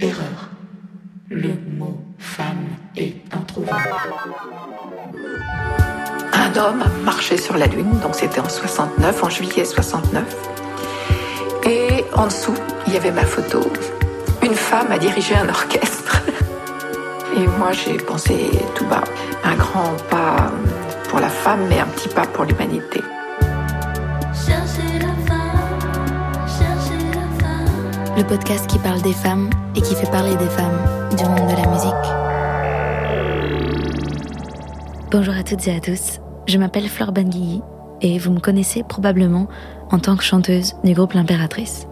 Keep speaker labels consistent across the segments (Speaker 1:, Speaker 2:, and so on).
Speaker 1: Erreur. Le mot femme est introuvable. Un homme marchait sur la Lune, donc c'était en 69, en juillet 69. Et en dessous, il y avait ma photo. Une femme a dirigé un orchestre. Et moi, j'ai pensé tout bas, un grand pas pour la femme, mais un petit pas pour l'humanité.
Speaker 2: Le podcast qui parle des femmes et qui fait parler des femmes du monde de la musique. Bonjour à toutes et à tous, je m'appelle Flore Benguigui et vous me connaissez probablement en tant que chanteuse du groupe L'Impératrice.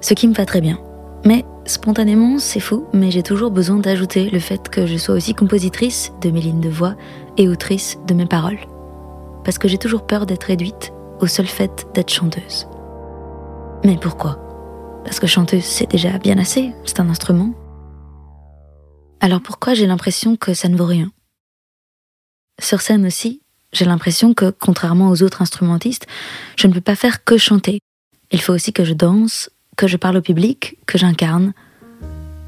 Speaker 2: Ce qui me va très bien. Mais spontanément, c'est fou, mais j'ai toujours besoin d'ajouter le fait que je sois aussi compositrice de mes lignes de voix et autrice de mes paroles. Parce que j'ai toujours peur d'être réduite au seul fait d'être chanteuse. Mais pourquoi? Parce que chanteuse, c'est déjà bien assez, c'est un instrument. Alors pourquoi j'ai l'impression que ça ne vaut rien? Sur scène aussi, j'ai l'impression que, contrairement aux autres instrumentistes, je ne peux pas faire que chanter. Il faut aussi que je danse, que je parle au public, que j'incarne.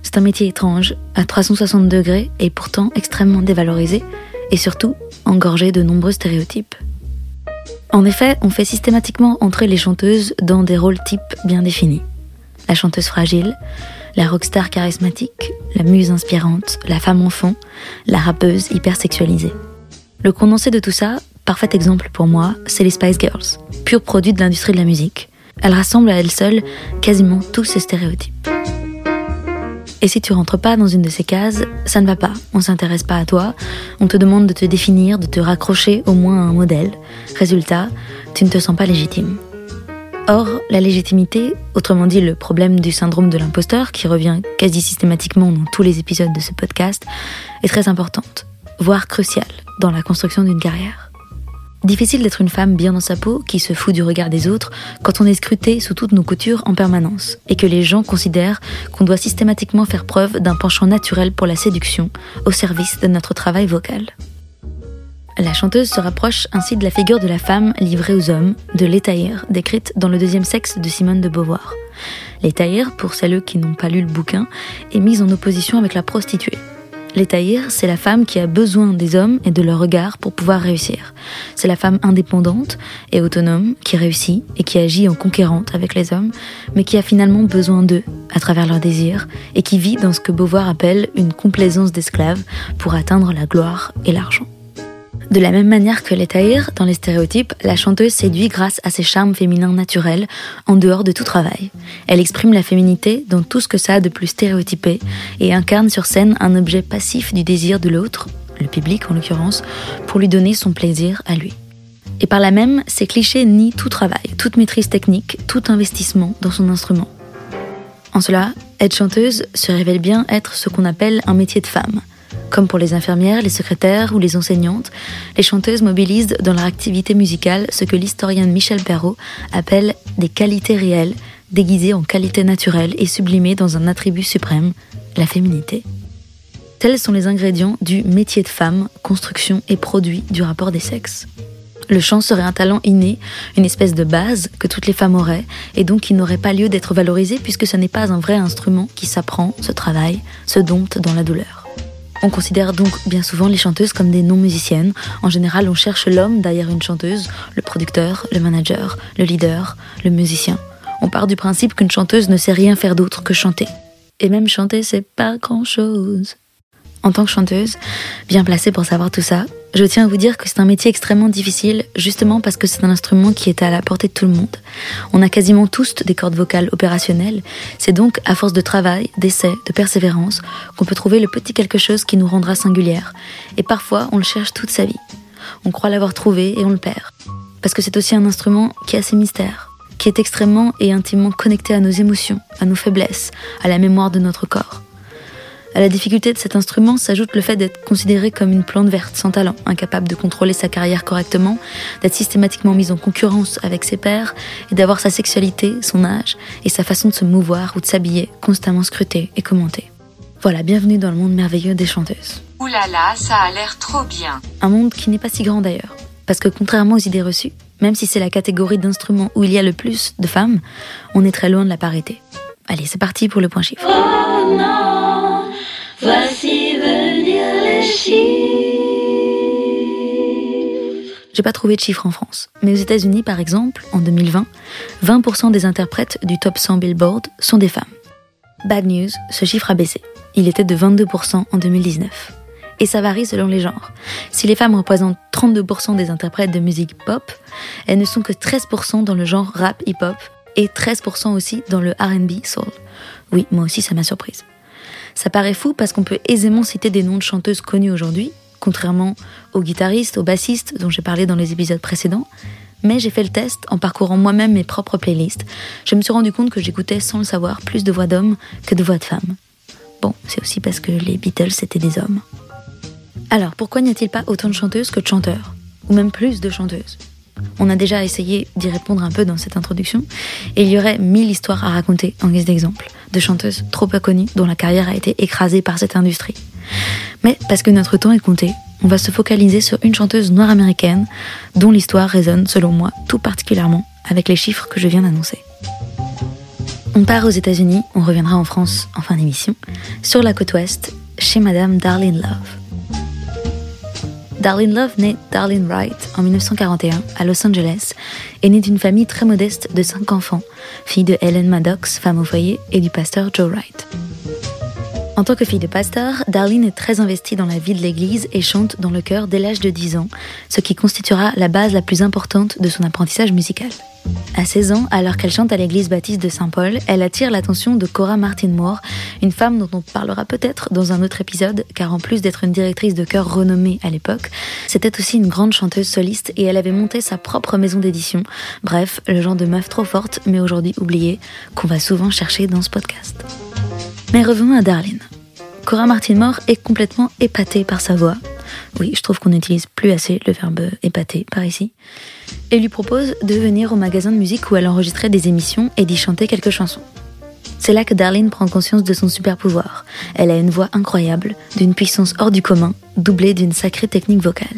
Speaker 2: C'est un métier étrange, à 360 degrés et pourtant extrêmement dévalorisé, et surtout engorgé de nombreux stéréotypes. En effet, on fait systématiquement entrer les chanteuses dans des rôles types bien définis la chanteuse fragile, la rockstar charismatique, la muse inspirante, la femme enfant, la rappeuse hypersexualisée. Le condensé de tout ça, parfait exemple pour moi, c'est les Spice Girls, pur produit de l'industrie de la musique. Elles rassemblent à elles seules quasiment tous ces stéréotypes. Et si tu rentres pas dans une de ces cases, ça ne va pas, on s'intéresse pas à toi, on te demande de te définir, de te raccrocher au moins à un modèle. Résultat, tu ne te sens pas légitime. Or, la légitimité, autrement dit le problème du syndrome de l'imposteur, qui revient quasi systématiquement dans tous les épisodes de ce podcast, est très importante, voire cruciale, dans la construction d'une carrière. Difficile d'être une femme bien dans sa peau, qui se fout du regard des autres, quand on est scruté sous toutes nos coutures en permanence, et que les gens considèrent qu'on doit systématiquement faire preuve d'un penchant naturel pour la séduction, au service de notre travail vocal. La chanteuse se rapproche ainsi de la figure de la femme livrée aux hommes, de l'étaïr, décrite dans le deuxième sexe de Simone de Beauvoir. L'étaïr, pour celles qui n'ont pas lu le bouquin, est mise en opposition avec la prostituée. L'étaïr, c'est la femme qui a besoin des hommes et de leur regard pour pouvoir réussir. C'est la femme indépendante et autonome qui réussit et qui agit en conquérante avec les hommes, mais qui a finalement besoin d'eux à travers leurs désirs et qui vit dans ce que Beauvoir appelle une complaisance d'esclave pour atteindre la gloire et l'argent. De la même manière que les taïrs, dans les stéréotypes, la chanteuse séduit grâce à ses charmes féminins naturels, en dehors de tout travail. Elle exprime la féminité dans tout ce que ça a de plus stéréotypé et incarne sur scène un objet passif du désir de l'autre, le public en l'occurrence, pour lui donner son plaisir à lui. Et par là même, ces clichés nient tout travail, toute maîtrise technique, tout investissement dans son instrument. En cela, être chanteuse se révèle bien être ce qu'on appelle un métier de femme – comme pour les infirmières, les secrétaires ou les enseignantes, les chanteuses mobilisent dans leur activité musicale ce que l'historienne Michel Perrault appelle des qualités réelles, déguisées en qualités naturelles et sublimées dans un attribut suprême, la féminité. Tels sont les ingrédients du métier de femme, construction et produit du rapport des sexes. Le chant serait un talent inné, une espèce de base que toutes les femmes auraient, et donc qui n'aurait pas lieu d'être valorisé puisque ce n'est pas un vrai instrument qui s'apprend, se travaille, se dompte dans la douleur. On considère donc bien souvent les chanteuses comme des non-musiciennes. En général, on cherche l'homme derrière une chanteuse, le producteur, le manager, le leader, le musicien. On part du principe qu'une chanteuse ne sait rien faire d'autre que chanter. Et même chanter, c'est pas grand-chose. En tant que chanteuse, bien placée pour savoir tout ça, je tiens à vous dire que c'est un métier extrêmement difficile, justement parce que c'est un instrument qui est à la portée de tout le monde. On a quasiment tous des cordes vocales opérationnelles, c'est donc à force de travail, d'essai, de persévérance qu'on peut trouver le petit quelque chose qui nous rendra singulière. Et parfois, on le cherche toute sa vie. On croit l'avoir trouvé et on le perd. Parce que c'est aussi un instrument qui a ses mystères, qui est extrêmement et intimement connecté à nos émotions, à nos faiblesses, à la mémoire de notre corps. À la difficulté de cet instrument s'ajoute le fait d'être considéré comme une plante verte sans talent, incapable de contrôler sa carrière correctement, d'être systématiquement mise en concurrence avec ses pairs et d'avoir sa sexualité, son âge et sa façon de se mouvoir ou de s'habiller constamment scrutée et commentée. Voilà, bienvenue dans le monde merveilleux des chanteuses.
Speaker 3: Ouh là là, ça a l'air trop bien.
Speaker 2: Un monde qui n'est pas si grand d'ailleurs, parce que contrairement aux idées reçues, même si c'est la catégorie d'instruments où il y a le plus de femmes, on est très loin de la parité. Allez, c'est parti pour le point chiffre. Oh Voici venir les chiffres. J'ai pas trouvé de chiffres en France, mais aux États-Unis par exemple, en 2020, 20% des interprètes du top 100 Billboard sont des femmes. Bad news, ce chiffre a baissé. Il était de 22% en 2019 et ça varie selon les genres. Si les femmes représentent 32% des interprètes de musique pop, elles ne sont que 13% dans le genre rap hip-hop et 13% aussi dans le RB soul. Oui, moi aussi ça m'a surprise. Ça paraît fou parce qu'on peut aisément citer des noms de chanteuses connues aujourd'hui, contrairement aux guitaristes, aux bassistes dont j'ai parlé dans les épisodes précédents, mais j'ai fait le test en parcourant moi-même mes propres playlists. Je me suis rendu compte que j'écoutais sans le savoir plus de voix d'hommes que de voix de femmes. Bon, c'est aussi parce que les Beatles étaient des hommes. Alors, pourquoi n'y a-t-il pas autant de chanteuses que de chanteurs? Ou même plus de chanteuses? On a déjà essayé d'y répondre un peu dans cette introduction, et il y aurait mille histoires à raconter en guise d'exemple, de chanteuses trop peu connues dont la carrière a été écrasée par cette industrie. Mais parce que notre temps est compté, on va se focaliser sur une chanteuse noire américaine dont l'histoire résonne, selon moi, tout particulièrement avec les chiffres que je viens d'annoncer. On part aux États-Unis, on reviendra en France en fin d'émission, sur la côte ouest, chez Madame Darlene Love. Darlene Love naît Darlene Wright en 1941 à Los Angeles et née d'une famille très modeste de cinq enfants, fille de Helen Maddox, femme au foyer, et du pasteur Joe Wright. En tant que fille de pasteur, Darlene est très investie dans la vie de l'église et chante dans le chœur dès l'âge de 10 ans, ce qui constituera la base la plus importante de son apprentissage musical. À 16 ans, alors qu'elle chante à l'église baptiste de Saint-Paul, elle attire l'attention de Cora Martin Moore, une femme dont on parlera peut-être dans un autre épisode, car en plus d'être une directrice de chœur renommée à l'époque, c'était aussi une grande chanteuse soliste et elle avait monté sa propre maison d'édition. Bref, le genre de meuf trop forte, mais aujourd'hui oubliée, qu'on va souvent chercher dans ce podcast. Mais revenons à Darlene. Cora Martin Moore est complètement épatée par sa voix. Oui, je trouve qu'on n'utilise plus assez le verbe épater par ici et lui propose de venir au magasin de musique où elle enregistrait des émissions et d'y chanter quelques chansons. C'est là que Darlene prend conscience de son super pouvoir. Elle a une voix incroyable, d'une puissance hors du commun, doublée d'une sacrée technique vocale.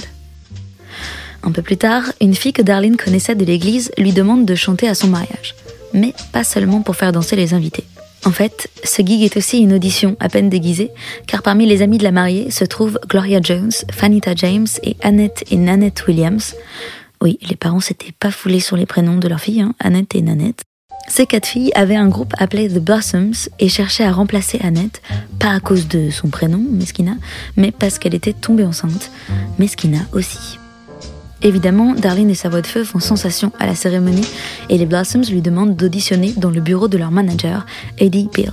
Speaker 2: Un peu plus tard, une fille que Darlene connaissait de l'église lui demande de chanter à son mariage. Mais pas seulement pour faire danser les invités. En fait, ce gig est aussi une audition à peine déguisée, car parmi les amis de la mariée se trouvent Gloria Jones, Fanita James et Annette et Nanette Williams, oui, les parents s'étaient pas foulés sur les prénoms de leurs filles, hein, Annette et Nanette. Ces quatre filles avaient un groupe appelé The Blossoms et cherchaient à remplacer Annette, pas à cause de son prénom, Meskina, mais parce qu'elle était tombée enceinte. Meskina aussi. Évidemment, Darlene et sa voix de feu font sensation à la cérémonie et les Blossoms lui demandent d'auditionner dans le bureau de leur manager, Eddie Peel.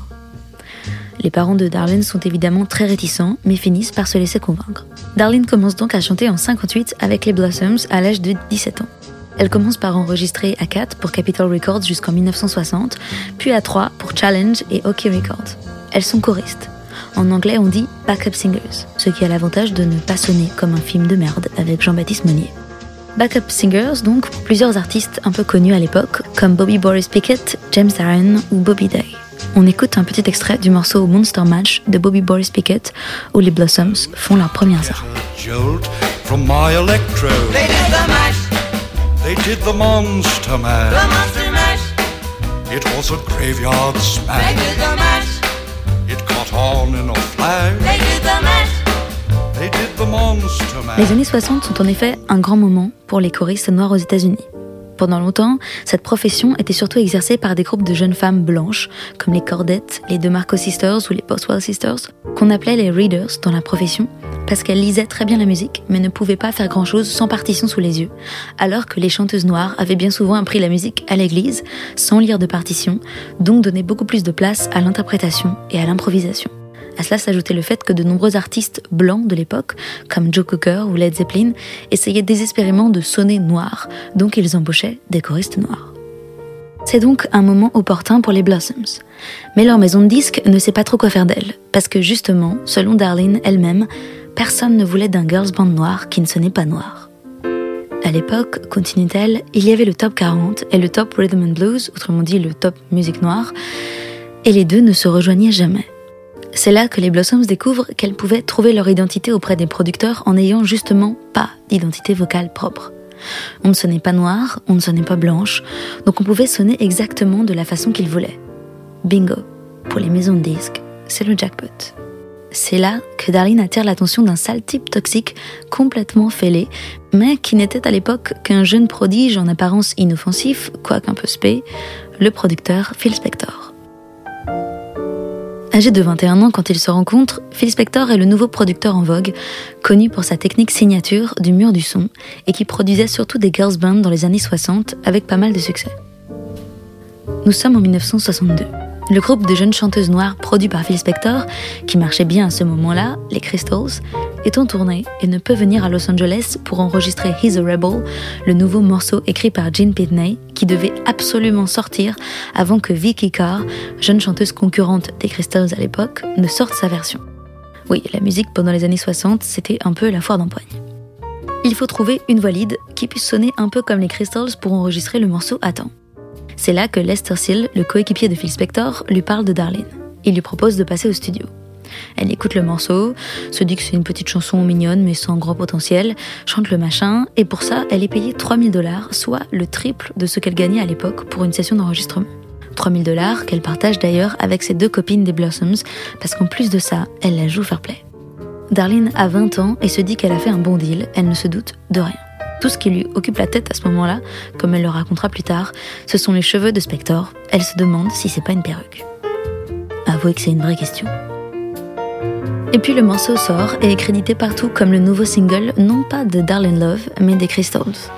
Speaker 2: Les parents de Darlene sont évidemment très réticents, mais finissent par se laisser convaincre. Darlene commence donc à chanter en 58 avec les Blossoms à l'âge de 17 ans. Elle commence par enregistrer à 4 pour Capitol Records jusqu'en 1960, puis à 3 pour Challenge et OK Records. Elles sont choristes. En anglais, on dit backup singers, ce qui a l'avantage de ne pas sonner comme un film de merde avec Jean-Baptiste Monnier. Backup singers, donc, plusieurs artistes un peu connus à l'époque, comme Bobby Boris Pickett, James Aaron ou Bobby Day. On écoute un petit extrait du morceau Monster Match de Bobby Boris Pickett où les Blossoms font leur première heures. Les années 60 sont en effet un grand moment pour les choristes noirs aux États-Unis. Pendant longtemps, cette profession était surtout exercée par des groupes de jeunes femmes blanches, comme les Cordettes, les DeMarco Sisters ou les Boswell Sisters, qu'on appelait les readers dans la profession, parce qu'elles lisaient très bien la musique, mais ne pouvaient pas faire grand-chose sans partition sous les yeux, alors que les chanteuses noires avaient bien souvent appris la musique à l'église, sans lire de partition, donc donnaient beaucoup plus de place à l'interprétation et à l'improvisation. À cela s'ajoutait le fait que de nombreux artistes blancs de l'époque, comme Joe Cocker ou Led Zeppelin, essayaient désespérément de sonner noir, donc ils embauchaient des choristes noirs. C'est donc un moment opportun pour les Blossoms. Mais leur maison de disques ne sait pas trop quoi faire d'elles, parce que justement, selon Darlene elle-même, personne ne voulait d'un girls band noir qui ne sonnait pas noir. À l'époque, continue-t-elle, il y avait le top 40 et le top rhythm and blues, autrement dit le top musique noire, et les deux ne se rejoignaient jamais. C'est là que les Blossoms découvrent qu'elles pouvaient trouver leur identité auprès des producteurs en n'ayant justement pas d'identité vocale propre. On ne sonnait pas noir, on ne sonnait pas blanche, donc on pouvait sonner exactement de la façon qu'ils voulaient. Bingo, pour les maisons de disques, c'est le jackpot. C'est là que Darlene attire l'attention d'un sale type toxique complètement fêlé, mais qui n'était à l'époque qu'un jeune prodige en apparence inoffensif, quoique un peu spé, le producteur Phil Spector. Âgé de 21 ans quand ils se rencontrent, Phil Spector est le nouveau producteur en vogue, connu pour sa technique signature du mur du son et qui produisait surtout des girls bands dans les années 60 avec pas mal de succès. Nous sommes en 1962. Le groupe de jeunes chanteuses noires produit par Phil Spector, qui marchait bien à ce moment-là, les Crystals, est en tournée et ne peut venir à Los Angeles pour enregistrer He's a Rebel, le nouveau morceau écrit par Gene Pitney, qui devait absolument sortir avant que Vicky Carr, jeune chanteuse concurrente des Crystals à l'époque, ne sorte sa version. Oui, la musique pendant les années 60, c'était un peu la foire d'empoigne. Il faut trouver une valide qui puisse sonner un peu comme les Crystals pour enregistrer le morceau à temps. C'est là que Lester Seal, le coéquipier de Phil Spector, lui parle de Darlene. Il lui propose de passer au studio. Elle écoute le morceau, se dit que c'est une petite chanson mignonne mais sans grand potentiel, chante le machin, et pour ça, elle est payée 3000 dollars, soit le triple de ce qu'elle gagnait à l'époque pour une session d'enregistrement. 3000 dollars qu'elle partage d'ailleurs avec ses deux copines des Blossoms, parce qu'en plus de ça, elle la joue fair play. Darlene a 20 ans et se dit qu'elle a fait un bon deal, elle ne se doute de rien. Tout ce qui lui occupe la tête à ce moment-là, comme elle le racontera plus tard, ce sont les cheveux de Spector. Elle se demande si c'est pas une perruque. Avouez que c'est une vraie question. Et puis le morceau sort et est crédité partout comme le nouveau single, non pas de Darlene Love, mais des Crystals.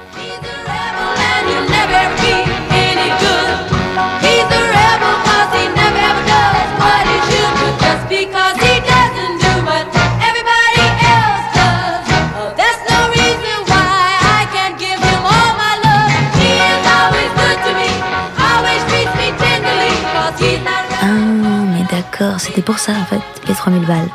Speaker 2: C'était pour ça en fait, les 3000 balles.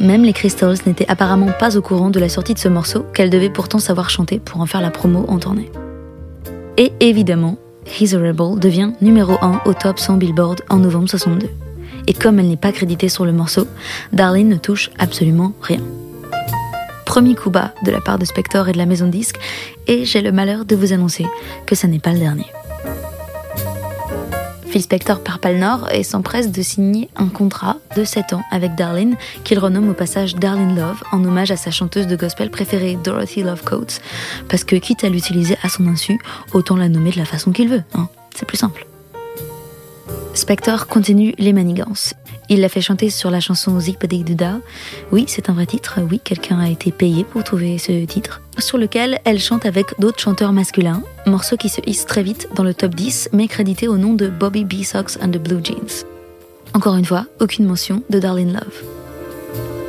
Speaker 2: Même les Crystals n'étaient apparemment pas au courant de la sortie de ce morceau qu'elle devait pourtant savoir chanter pour en faire la promo en tournée. Et évidemment, He's a Rebel devient numéro 1 au top 100 Billboard en novembre 62. Et comme elle n'est pas créditée sur le morceau, Darlene ne touche absolument rien. Premier coup bas de la part de Spector et de la maison de disques, et j'ai le malheur de vous annoncer que ça n'est pas le dernier. Phil Spector part le Nord et s'empresse de signer un contrat de 7 ans avec Darlene, qu'il renomme au passage Darlene Love, en hommage à sa chanteuse de gospel préférée Dorothy Love Coates, parce que quitte à l'utiliser à son insu, autant la nommer de la façon qu'il veut, hein. c'est plus simple. Spector continue les manigances. Il l'a fait chanter sur la chanson Zipadi Duda. Oui, c'est un vrai titre. Oui, quelqu'un a été payé pour trouver ce titre. Sur lequel elle chante avec d'autres chanteurs masculins. Morceau qui se hisse très vite dans le top 10, mais crédité au nom de Bobby B. Sox and the Blue Jeans. Encore une fois, aucune mention de Darlene Love.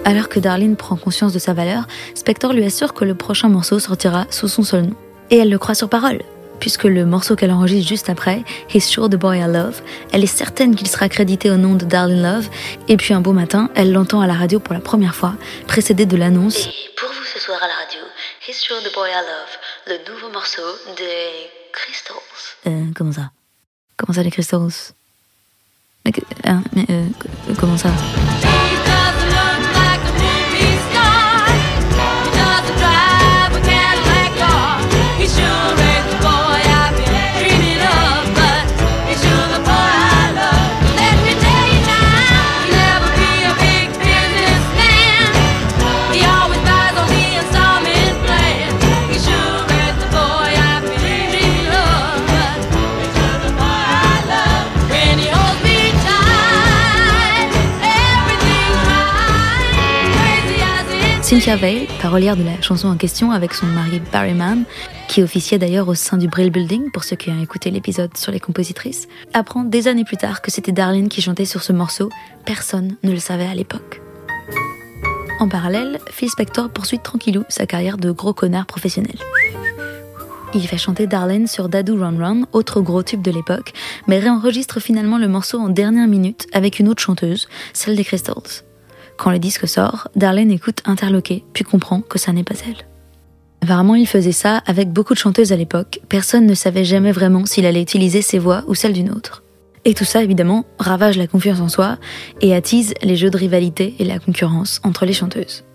Speaker 2: Alors que Darlene prend conscience de sa valeur, Spector lui assure que le prochain morceau sortira sous son seul nom. Et elle le croit sur parole puisque le morceau qu'elle enregistre juste après, He's Sure the Boy I Love, elle est certaine qu'il sera crédité au nom de Darling Love, et puis un beau matin, elle l'entend à la radio pour la première fois, précédée de l'annonce.
Speaker 4: Et pour vous ce soir à la radio, He's Sure the Boy I Love, le nouveau morceau des Crystals.
Speaker 2: Euh, comment ça? Comment ça les Crystals? Mais, hein, mais euh, comment ça? Cynthia Veil, parolière de la chanson en question avec son mari Barry Mann, qui officiait d'ailleurs au sein du Brill Building pour ceux qui ont écouté l'épisode sur les compositrices, apprend des années plus tard que c'était Darlene qui chantait sur ce morceau. Personne ne le savait à l'époque. En parallèle, Phil Spector poursuit tranquillou sa carrière de gros connard professionnel. Il fait chanter Darlene sur Dadu Run Run, autre gros tube de l'époque, mais réenregistre finalement le morceau en dernière minute avec une autre chanteuse, celle des Crystals. Quand le disque sort, Darlene écoute interloqué, puis comprend que ça n'est pas elle. Apparemment, il faisait ça avec beaucoup de chanteuses à l'époque. Personne ne savait jamais vraiment s'il allait utiliser ses voix ou celles d'une autre. Et tout ça, évidemment, ravage la confiance en soi et attise les jeux de rivalité et la concurrence entre les chanteuses.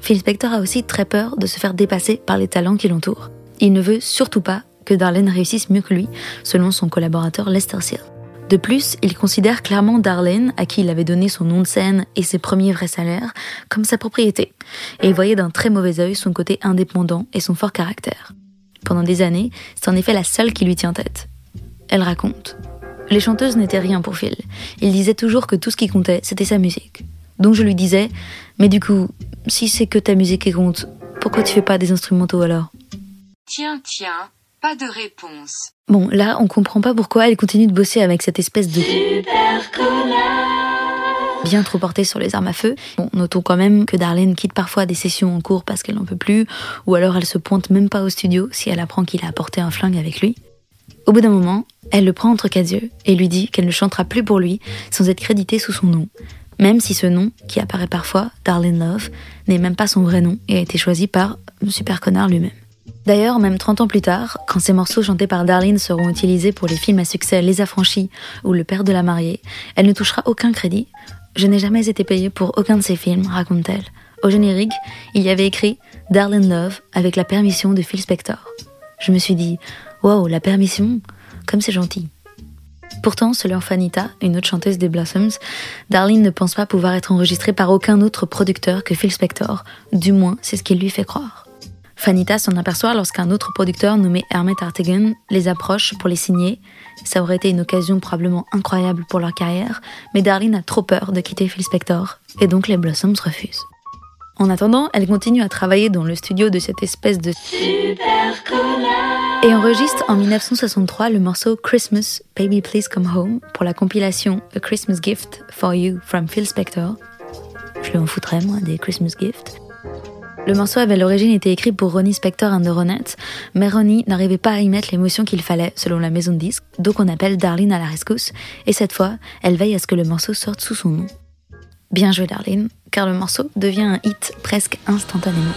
Speaker 2: Phil Spector a aussi très peur de se faire dépasser par les talents qui l'entourent. Il ne veut surtout pas que Darlene réussisse mieux que lui, selon son collaborateur Lester Seal. De plus, il considère clairement Darlene, à qui il avait donné son nom de scène et ses premiers vrais salaires, comme sa propriété, et voyait d'un très mauvais œil son côté indépendant et son fort caractère. Pendant des années, c'est en effet la seule qui lui tient tête. Elle raconte. Les chanteuses n'étaient rien pour Phil. Il disait toujours que tout ce qui comptait, c'était sa musique. Donc je lui disais, mais du coup, si c'est que ta musique qui compte, pourquoi tu fais pas des instrumentaux alors?
Speaker 3: Tiens, tiens, pas de réponse.
Speaker 2: Bon, là, on comprend pas pourquoi elle continue de bosser avec cette espèce de... Bien trop portée sur les armes à feu. Bon, notons quand même que Darlene quitte parfois des sessions en cours parce qu'elle n'en peut plus, ou alors elle se pointe même pas au studio si elle apprend qu'il a apporté un flingue avec lui. Au bout d'un moment, elle le prend entre quatre yeux et lui dit qu'elle ne chantera plus pour lui sans être créditée sous son nom, même si ce nom, qui apparaît parfois, Darlene Love, n'est même pas son vrai nom et a été choisi par Super Connard lui-même. D'ailleurs, même 30 ans plus tard, quand ces morceaux chantés par Darlene seront utilisés pour les films à succès Les Affranchis ou Le Père de la Mariée, elle ne touchera aucun crédit. Je n'ai jamais été payée pour aucun de ces films, raconte-t-elle. Au générique, il y avait écrit Darlene Love avec la permission de Phil Spector. Je me suis dit, wow, la permission, comme c'est gentil. Pourtant, selon Fanita, une autre chanteuse des Blossoms, Darlene ne pense pas pouvoir être enregistrée par aucun autre producteur que Phil Spector. Du moins, c'est ce qu'il lui fait croire. Fanita s'en aperçoit lorsqu'un autre producteur nommé Hermet Artigan les approche pour les signer. Ça aurait été une occasion probablement incroyable pour leur carrière, mais Darlene a trop peur de quitter Phil Spector, et donc les Blossoms refusent. En attendant, elle continue à travailler dans le studio de cette espèce de et enregistre en 1963 le morceau Christmas, Baby Please Come Home pour la compilation A Christmas Gift for You from Phil Spector. Je lui en foutrais, moi, des Christmas Gifts. Le morceau avait à l'origine été écrit pour Ronnie Spector and the Ronettes, mais Ronnie n'arrivait pas à y mettre l'émotion qu'il fallait, selon la maison de disques, donc on appelle Darlene à la rescousse, et cette fois, elle veille à ce que le morceau sorte sous son nom. Bien joué Darlene, car le morceau devient un hit presque instantanément.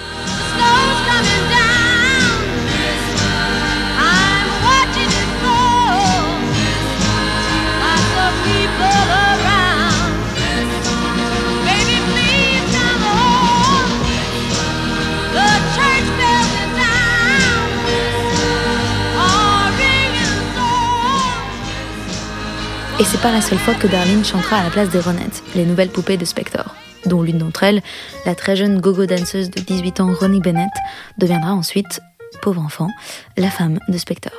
Speaker 2: Et c'est pas la seule fois que Darlene chantera à la place des Ronettes, les nouvelles poupées de Spector, dont l'une d'entre elles, la très jeune gogo danseuse de 18 ans Ronnie Bennett, deviendra ensuite, pauvre enfant, la femme de Spector.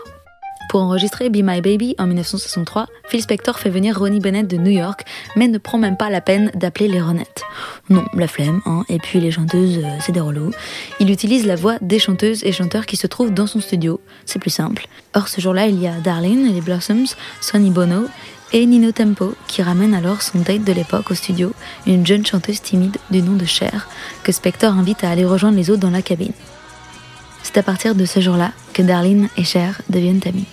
Speaker 2: Pour enregistrer Be My Baby en 1963, Phil Spector fait venir Ronnie Bennett de New York, mais ne prend même pas la peine d'appeler les Ronettes. Non, la flemme, hein, et puis les chanteuses, euh, c'est des relous. Il utilise la voix des chanteuses et chanteurs qui se trouvent dans son studio, c'est plus simple. Or, ce jour-là, il y a Darlene les Blossoms, Sonny Bono et Nino Tempo, qui ramène alors son date de l'époque au studio, une jeune chanteuse timide du nom de Cher, que Spector invite à aller rejoindre les autres dans la cabine. C'est à partir de ce jour-là que Darlene et Cher deviennent amies.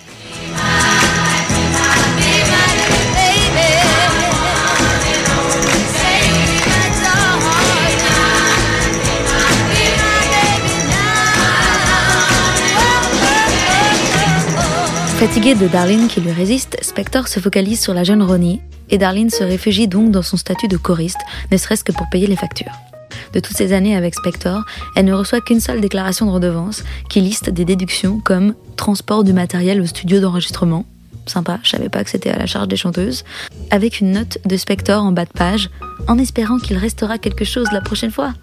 Speaker 2: Fatigué de Darlene qui lui résiste, Spector se focalise sur la jeune Ronnie et Darlene se réfugie donc dans son statut de choriste, ne serait-ce que pour payer les factures. De toutes ces années avec Spector, elle ne reçoit qu'une seule déclaration de redevance qui liste des déductions comme transport du matériel au studio d'enregistrement, sympa, je savais pas que c'était à la charge des chanteuses, avec une note de Spector en bas de page, en espérant qu'il restera quelque chose la prochaine fois.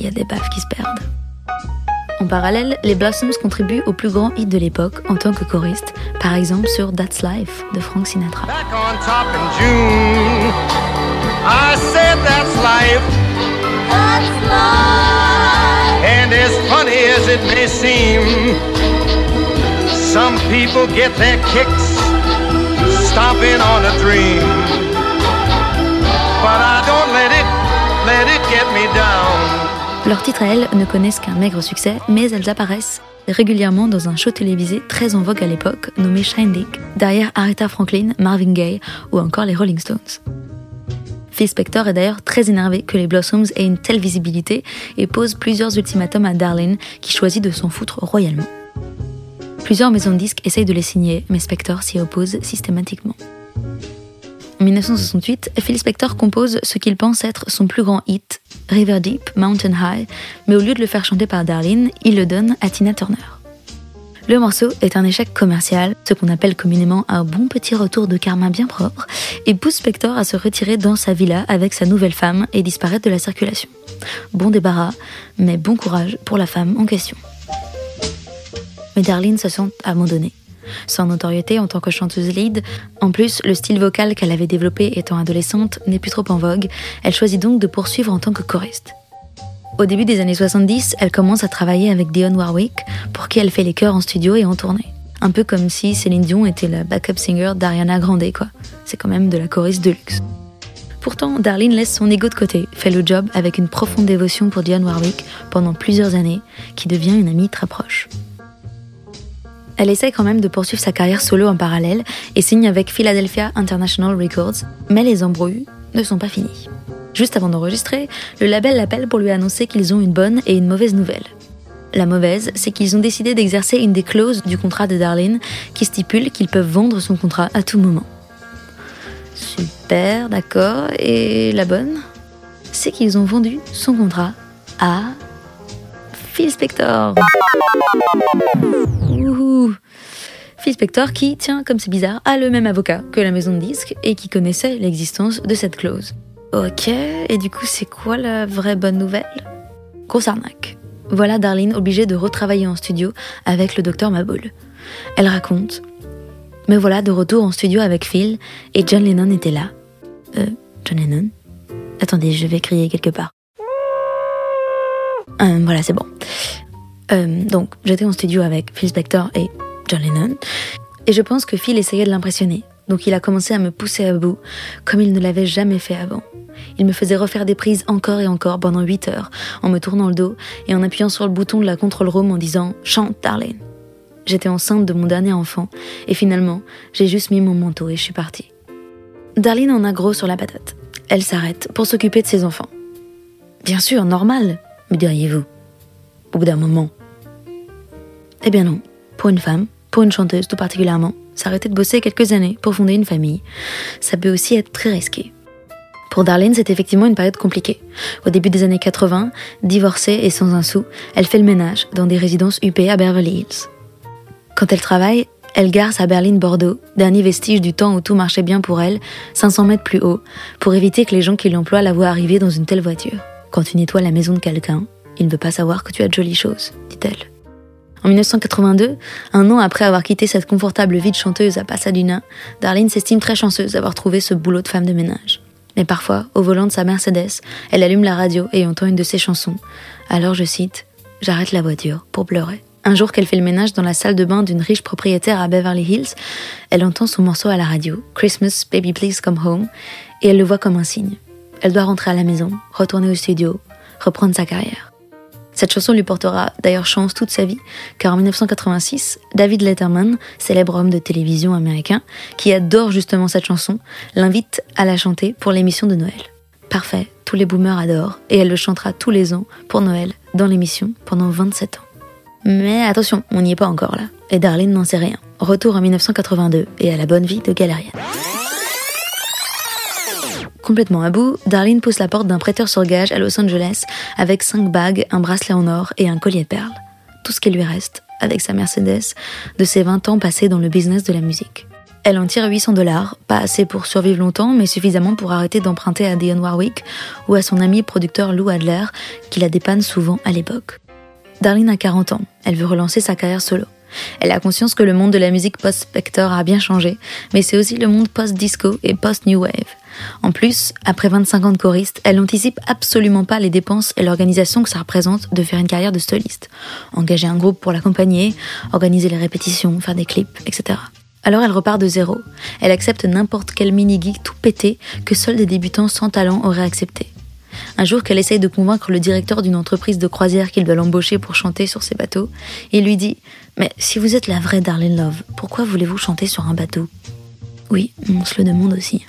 Speaker 2: Il y a des baffes qui se perdent. En parallèle, les Blossoms contribuent au plus grand hit de l'époque en tant que choriste, par exemple sur That's Life de Frank Sinatra.
Speaker 5: Back on top in June, I said that's life. That's life. And as funny as it may seem, some people get their kicks stomping on a dream. But I don't let it, let it get me down.
Speaker 2: Leurs titres à elles ne connaissent qu'un maigre succès, mais elles apparaissent régulièrement dans un show télévisé très en vogue à l'époque nommé Shindig, derrière Aretha Franklin, Marvin Gaye ou encore les Rolling Stones. Phil Spector est d'ailleurs très énervé que les Blossoms aient une telle visibilité et pose plusieurs ultimatums à Darlene qui choisit de s'en foutre royalement. Plusieurs maisons de disques essayent de les signer, mais Spector s'y oppose systématiquement. En 1968, Phil Spector compose ce qu'il pense être son plus grand hit, River Deep, Mountain High, mais au lieu de le faire chanter par Darlene, il le donne à Tina Turner. Le morceau est un échec commercial, ce qu'on appelle communément un bon petit retour de karma bien propre, et pousse Spector à se retirer dans sa villa avec sa nouvelle femme et disparaître de la circulation. Bon débarras, mais bon courage pour la femme en question. Mais Darlene se sent abandonnée. Sans notoriété en tant que chanteuse lead, en plus, le style vocal qu'elle avait développé étant adolescente n'est plus trop en vogue, elle choisit donc de poursuivre en tant que choriste. Au début des années 70, elle commence à travailler avec Dionne Warwick, pour qui elle fait les chœurs en studio et en tournée. Un peu comme si Céline Dion était la backup singer d'Ariana Grande, quoi. C'est quand même de la choriste de luxe. Pourtant, Darlene laisse son ego de côté, fait le job avec une profonde dévotion pour Dionne Warwick pendant plusieurs années, qui devient une amie très proche. Elle essaie quand même de poursuivre sa carrière solo en parallèle et signe avec Philadelphia International Records, mais les embrouilles ne sont pas finies. Juste avant d'enregistrer, le label l'appelle pour lui annoncer qu'ils ont une bonne et une mauvaise nouvelle. La mauvaise, c'est qu'ils ont décidé d'exercer une des clauses du contrat de Darlene qui stipule qu'ils peuvent vendre son contrat à tout moment. Super, d'accord. Et la bonne C'est qu'ils ont vendu son contrat à Phil Spector. Phil Spector qui, tiens, comme c'est bizarre, a le même avocat que la maison de disques et qui connaissait l'existence de cette clause. Ok, et du coup, c'est quoi la vraie bonne nouvelle? Grosse arnaque. Voilà Darlene obligée de retravailler en studio avec le docteur Maboul. Elle raconte Me voilà de retour en studio avec Phil et John Lennon était là. Euh, John Lennon? Attendez, je vais crier quelque part. Euh, voilà, c'est bon. Euh, donc, j'étais en studio avec Phil Spector et John Lennon, et je pense que Phil essayait de l'impressionner. Donc il a commencé à me pousser à bout, comme il ne l'avait jamais fait avant. Il me faisait refaire des prises encore et encore pendant 8 heures, en me tournant le dos et en appuyant sur le bouton de la control room en disant Chante, Darlene. J'étais enceinte de mon dernier enfant, et finalement, j'ai juste mis mon manteau et je suis partie. Darlene en a gros sur la patate. Elle s'arrête pour s'occuper de ses enfants. Bien sûr, normal, me diriez-vous. Au bout d'un moment? Eh bien non, pour une femme, pour une chanteuse tout particulièrement, s'arrêter de bosser quelques années pour fonder une famille, ça peut aussi être très risqué. Pour Darlene, c'est effectivement une période compliquée. Au début des années 80, divorcée et sans un sou, elle fait le ménage dans des résidences UP à Beverly Hills. Quand elle travaille, elle gare sa berline Bordeaux, dernier vestige du temps où tout marchait bien pour elle, 500 mètres plus haut, pour éviter que les gens qui l'emploient la voient arriver dans une telle voiture. Quand tu nettoies la maison de quelqu'un, il ne veut pas savoir que tu as de jolies choses, dit-elle. En 1982, un an après avoir quitté cette confortable vie de chanteuse à Pasadena, Darlene s'estime très chanceuse d'avoir trouvé ce boulot de femme de ménage. Mais parfois, au volant de sa Mercedes, elle allume la radio et entend une de ses chansons. Alors, je cite, J'arrête la voiture pour pleurer. Un jour qu'elle fait le ménage dans la salle de bain d'une riche propriétaire à Beverly Hills, elle entend son morceau à la radio, Christmas, Baby Please Come Home, et elle le voit comme un signe. Elle doit rentrer à la maison, retourner au studio, reprendre sa carrière. Cette chanson lui portera d'ailleurs chance toute sa vie, car en 1986, David Letterman, célèbre homme de télévision américain, qui adore justement cette chanson, l'invite à la chanter pour l'émission de Noël. Parfait, tous les boomers adorent, et elle le chantera tous les ans pour Noël, dans l'émission, pendant 27 ans. Mais attention, on n'y est pas encore là, et Darlene n'en sait rien. Retour en 1982 et à la bonne vie de galérienne. Complètement à bout, Darlene pousse la porte d'un prêteur sur gage à Los Angeles avec cinq bagues, un bracelet en or et un collier de perles. Tout ce qui lui reste, avec sa Mercedes, de ses 20 ans passés dans le business de la musique. Elle en tire 800 dollars, pas assez pour survivre longtemps, mais suffisamment pour arrêter d'emprunter à Dionne Warwick ou à son ami producteur Lou Adler, qui la dépanne souvent à l'époque. Darlene a 40 ans, elle veut relancer sa carrière solo. Elle a conscience que le monde de la musique post-Spector a bien changé, mais c'est aussi le monde post-disco et post-new wave. En plus, après 25 ans de choriste, elle n'anticipe absolument pas les dépenses et l'organisation que ça représente de faire une carrière de styliste. Engager un groupe pour l'accompagner, organiser les répétitions, faire des clips, etc. Alors elle repart de zéro. Elle accepte n'importe quel mini-geek tout pété que seuls des débutants sans talent auraient accepté. Un jour qu'elle essaye de convaincre le directeur d'une entreprise de croisière qu'il doit l'embaucher pour chanter sur ses bateaux, il lui dit Mais si vous êtes la vraie Darlene Love, pourquoi voulez-vous chanter sur un bateau? Oui, on se le demande aussi.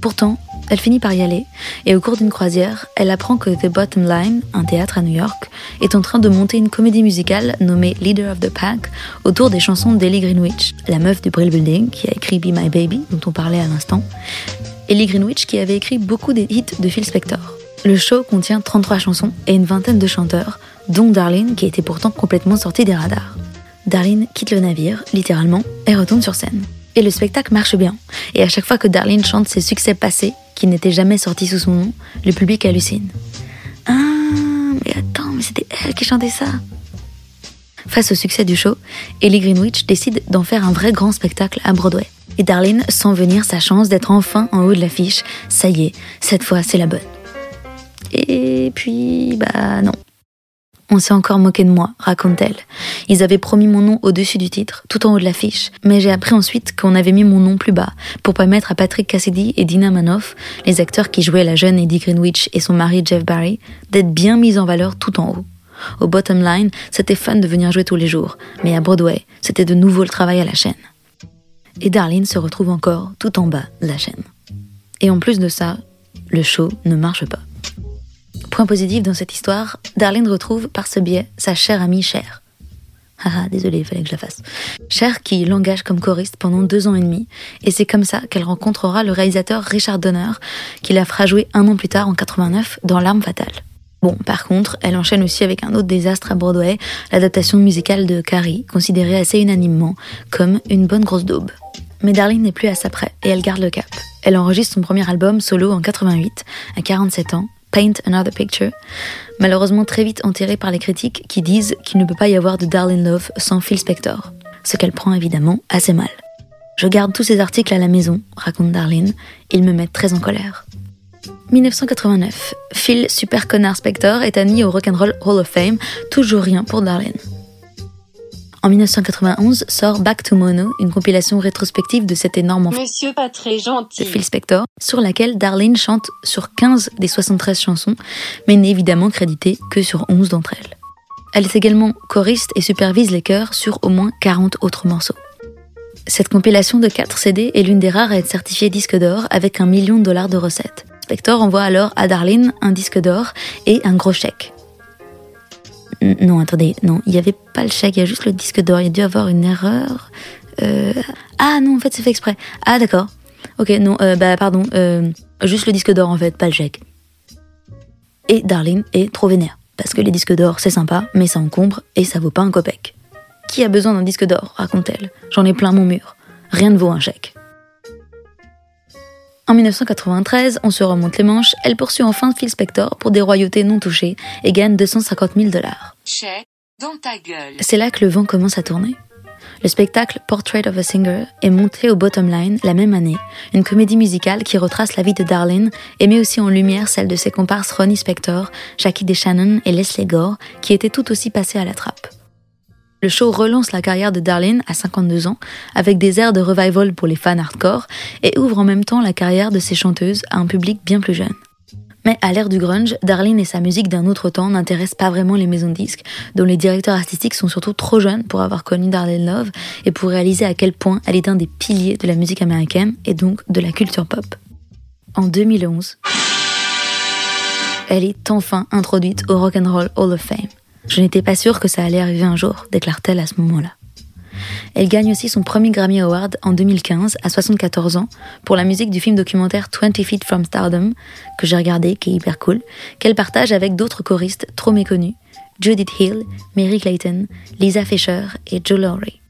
Speaker 2: Pourtant, elle finit par y aller, et au cours d'une croisière, elle apprend que The Bottom Line, un théâtre à New York, est en train de monter une comédie musicale nommée Leader of the Pack autour des chansons d'Ellie Greenwich, la meuf du Brill Building qui a écrit Be My Baby, dont on parlait à l'instant, Ellie Greenwich qui avait écrit beaucoup des hits de Phil Spector. Le show contient 33 chansons et une vingtaine de chanteurs, dont Darlene qui était pourtant complètement sortie des radars. Darlene quitte le navire, littéralement, et retourne sur scène. Et le spectacle marche bien. Et à chaque fois que Darlene chante ses succès passés, qui n'étaient jamais sortis sous son nom, le public hallucine. Ah, mais attends, mais c'était elle qui chantait ça. Face au succès du show, Ellie Greenwich décide d'en faire un vrai grand spectacle à Broadway. Et Darlene sent venir sa chance d'être enfin en haut de l'affiche. Ça y est, cette fois c'est la bonne. Et puis, bah non. On s'est encore moqué de moi, raconte-t-elle. Ils avaient promis mon nom au-dessus du titre, tout en haut de l'affiche, mais j'ai appris ensuite qu'on avait mis mon nom plus bas, pour permettre à Patrick Cassidy et Dina Manoff, les acteurs qui jouaient la jeune Eddie Greenwich et son mari Jeff Barry, d'être bien mis en valeur tout en haut. Au bottom line, c'était fun de venir jouer tous les jours, mais à Broadway, c'était de nouveau le travail à la chaîne. Et Darlene se retrouve encore tout en bas de la chaîne. Et en plus de ça, le show ne marche pas. Point positif dans cette histoire, Darlene retrouve par ce biais sa chère amie Cher. Ah, désolé, il fallait que je la fasse. Cher qui l'engage comme choriste pendant deux ans et demi, et c'est comme ça qu'elle rencontrera le réalisateur Richard Donner, qui la fera jouer un an plus tard, en 89, dans L'arme fatale. Bon, par contre, elle enchaîne aussi avec un autre désastre à Broadway, l'adaptation musicale de Carrie, considérée assez unanimement comme une bonne grosse daube. Mais Darlene n'est plus à sa près, et elle garde le cap. Elle enregistre son premier album solo en 88, à 47 ans, Paint Another Picture, malheureusement très vite enterré par les critiques qui disent qu'il ne peut pas y avoir de Darlene Love sans Phil Spector, ce qu'elle prend évidemment assez mal. Je garde tous ces articles à la maison, raconte Darlene, ils me mettent très en colère. 1989, Phil Super Connard Spector est admis au Rock'n'Roll Hall of Fame, toujours rien pour Darlene. En 1991 sort Back to Mono, une compilation rétrospective de cet énorme enfant
Speaker 3: Monsieur pas très gentil.
Speaker 2: de Phil Spector, sur laquelle Darlene chante sur 15 des 73 chansons, mais n'est évidemment créditée que sur 11 d'entre elles. Elle est également choriste et supervise les chœurs sur au moins 40 autres morceaux. Cette compilation de 4 CD est l'une des rares à être certifiée disque d'or avec un million de dollars de recettes. Spector envoie alors à Darlene un disque d'or et un gros chèque. Non, attendez, non, il n'y avait pas le chèque, il y a juste le disque d'or. Il y a dû avoir une erreur. Euh, Ah non, en fait, c'est fait exprès. Ah d'accord. Ok, non, euh, bah pardon, euh, juste le disque d'or en fait, pas le chèque. Et Darlene est trop vénère. Parce que les disques d'or, c'est sympa, mais ça encombre et ça vaut pas un copec. Qui a besoin d'un disque d'or? raconte-t-elle. J'en ai plein mon mur. Rien ne vaut un chèque. En 1993, on se remonte les manches, elle poursuit enfin Phil Spector pour des royautés non touchées et gagne 250 000 dollars. C'est là que le vent commence à tourner. Le spectacle Portrait of a Singer est monté au Bottom Line la même année, une comédie musicale qui retrace la vie de Darlene et met aussi en lumière celle de ses comparses Ronnie Spector, Jackie DeShannon et Leslie Gore, qui étaient tout aussi passés à la trappe. Le show relance la carrière de Darlene à 52 ans avec des airs de revival pour les fans hardcore et ouvre en même temps la carrière de ses chanteuses à un public bien plus jeune. Mais à l'ère du grunge, Darlene et sa musique d'un autre temps n'intéressent pas vraiment les maisons de disques, dont les directeurs artistiques sont surtout trop jeunes pour avoir connu Darlene Love et pour réaliser à quel point elle est un des piliers de la musique américaine et donc de la culture pop. En 2011, elle est enfin introduite au Rock and Roll Hall of Fame. Je n'étais pas sûre que ça allait arriver un jour, déclare-t-elle à ce moment-là. Elle gagne aussi son premier Grammy Award en 2015, à 74 ans, pour la musique du film documentaire 20 Feet from Stardom, que j'ai regardé, qui est hyper cool, qu'elle partage avec d'autres choristes trop méconnus, Judith Hill, Mary Clayton, Lisa Fisher et Joe Lowry.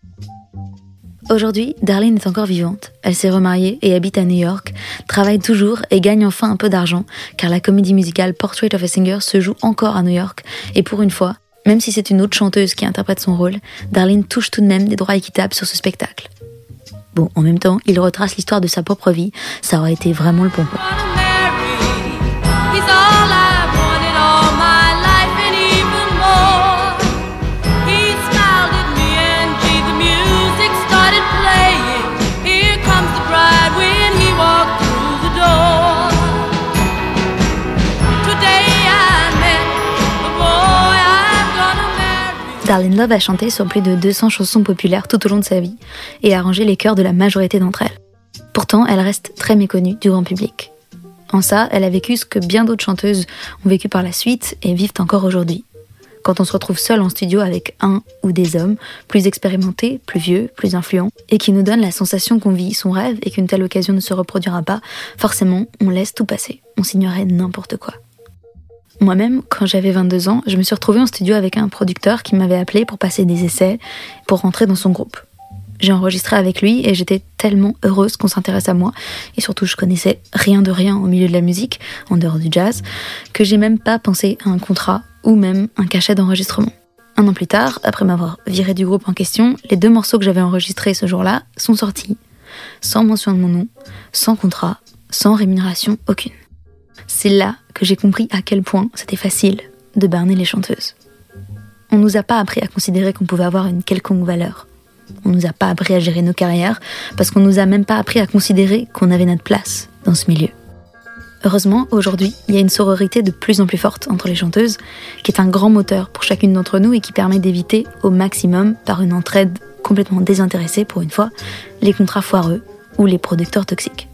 Speaker 2: Aujourd'hui, Darlene est encore vivante. Elle s'est remariée et habite à New York, travaille toujours et gagne enfin un peu d'argent, car la comédie musicale Portrait of a Singer se joue encore à New York, et pour une fois, même si c'est une autre chanteuse qui interprète son rôle, Darlene touche tout de même des droits équitables sur ce spectacle. Bon, en même temps, il retrace l'histoire de sa propre vie, ça aurait été vraiment le.
Speaker 6: He's
Speaker 2: Darlene Love a chanté sur plus de 200 chansons populaires tout au long de sa vie et a arrangé les chœurs de la majorité d'entre elles. Pourtant, elle reste très méconnue du grand public. En ça, elle a vécu ce que bien d'autres chanteuses ont vécu par la suite et vivent encore aujourd'hui. Quand on se retrouve seul en studio avec un ou des hommes plus expérimentés, plus vieux, plus influents, et qui nous donnent la sensation qu'on vit son rêve et qu'une telle occasion ne se reproduira pas, forcément, on laisse tout passer. On signerait n'importe quoi. Moi-même, quand j'avais 22 ans, je me suis retrouvée en studio avec un producteur qui m'avait appelé pour passer des essais, pour rentrer dans son groupe. J'ai enregistré avec lui et j'étais tellement heureuse qu'on s'intéresse à moi. Et surtout, je connaissais rien de rien au milieu de la musique, en dehors du jazz, que j'ai même pas pensé à un contrat ou même un cachet d'enregistrement. Un an plus tard, après m'avoir viré du groupe en question, les deux morceaux que j'avais enregistrés ce jour-là sont sortis, sans mention de mon nom, sans contrat, sans rémunération aucune. C'est là que j'ai compris à quel point c'était facile de berner les chanteuses. On nous a pas appris à considérer qu'on pouvait avoir une quelconque valeur. On nous a pas appris à gérer nos carrières parce qu'on nous a même pas appris à considérer qu'on avait notre place dans ce milieu. Heureusement, aujourd'hui, il y a une sororité de plus en plus forte entre les chanteuses, qui est un grand moteur pour chacune d'entre nous et qui permet d'éviter au maximum, par une entraide complètement désintéressée pour une fois, les contrats foireux ou les producteurs toxiques.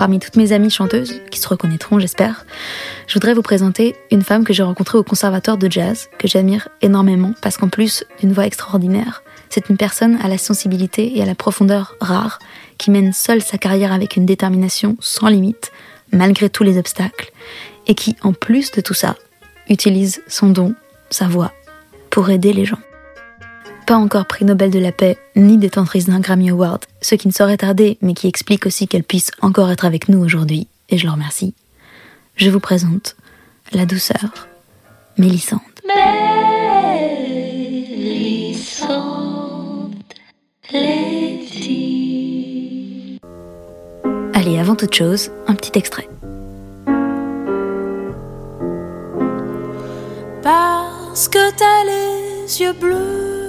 Speaker 2: Parmi toutes mes amies chanteuses, qui se reconnaîtront j'espère, je voudrais vous présenter une femme que j'ai rencontrée au conservatoire de jazz, que j'admire énormément parce qu'en plus d'une voix extraordinaire, c'est une personne à la sensibilité et à la profondeur rare, qui mène seule sa carrière avec une détermination sans limite, malgré tous les obstacles, et qui, en plus de tout ça, utilise son don, sa voix, pour aider les gens. Pas encore prix Nobel de la paix, ni détentrice d'un Grammy Award, ce qui ne saurait tarder, mais qui explique aussi qu'elle puisse encore être avec nous aujourd'hui, et je le remercie. Je vous présente la douceur, Mélissande. Allez, avant toute chose, un petit extrait.
Speaker 6: Parce que t'as les yeux bleus,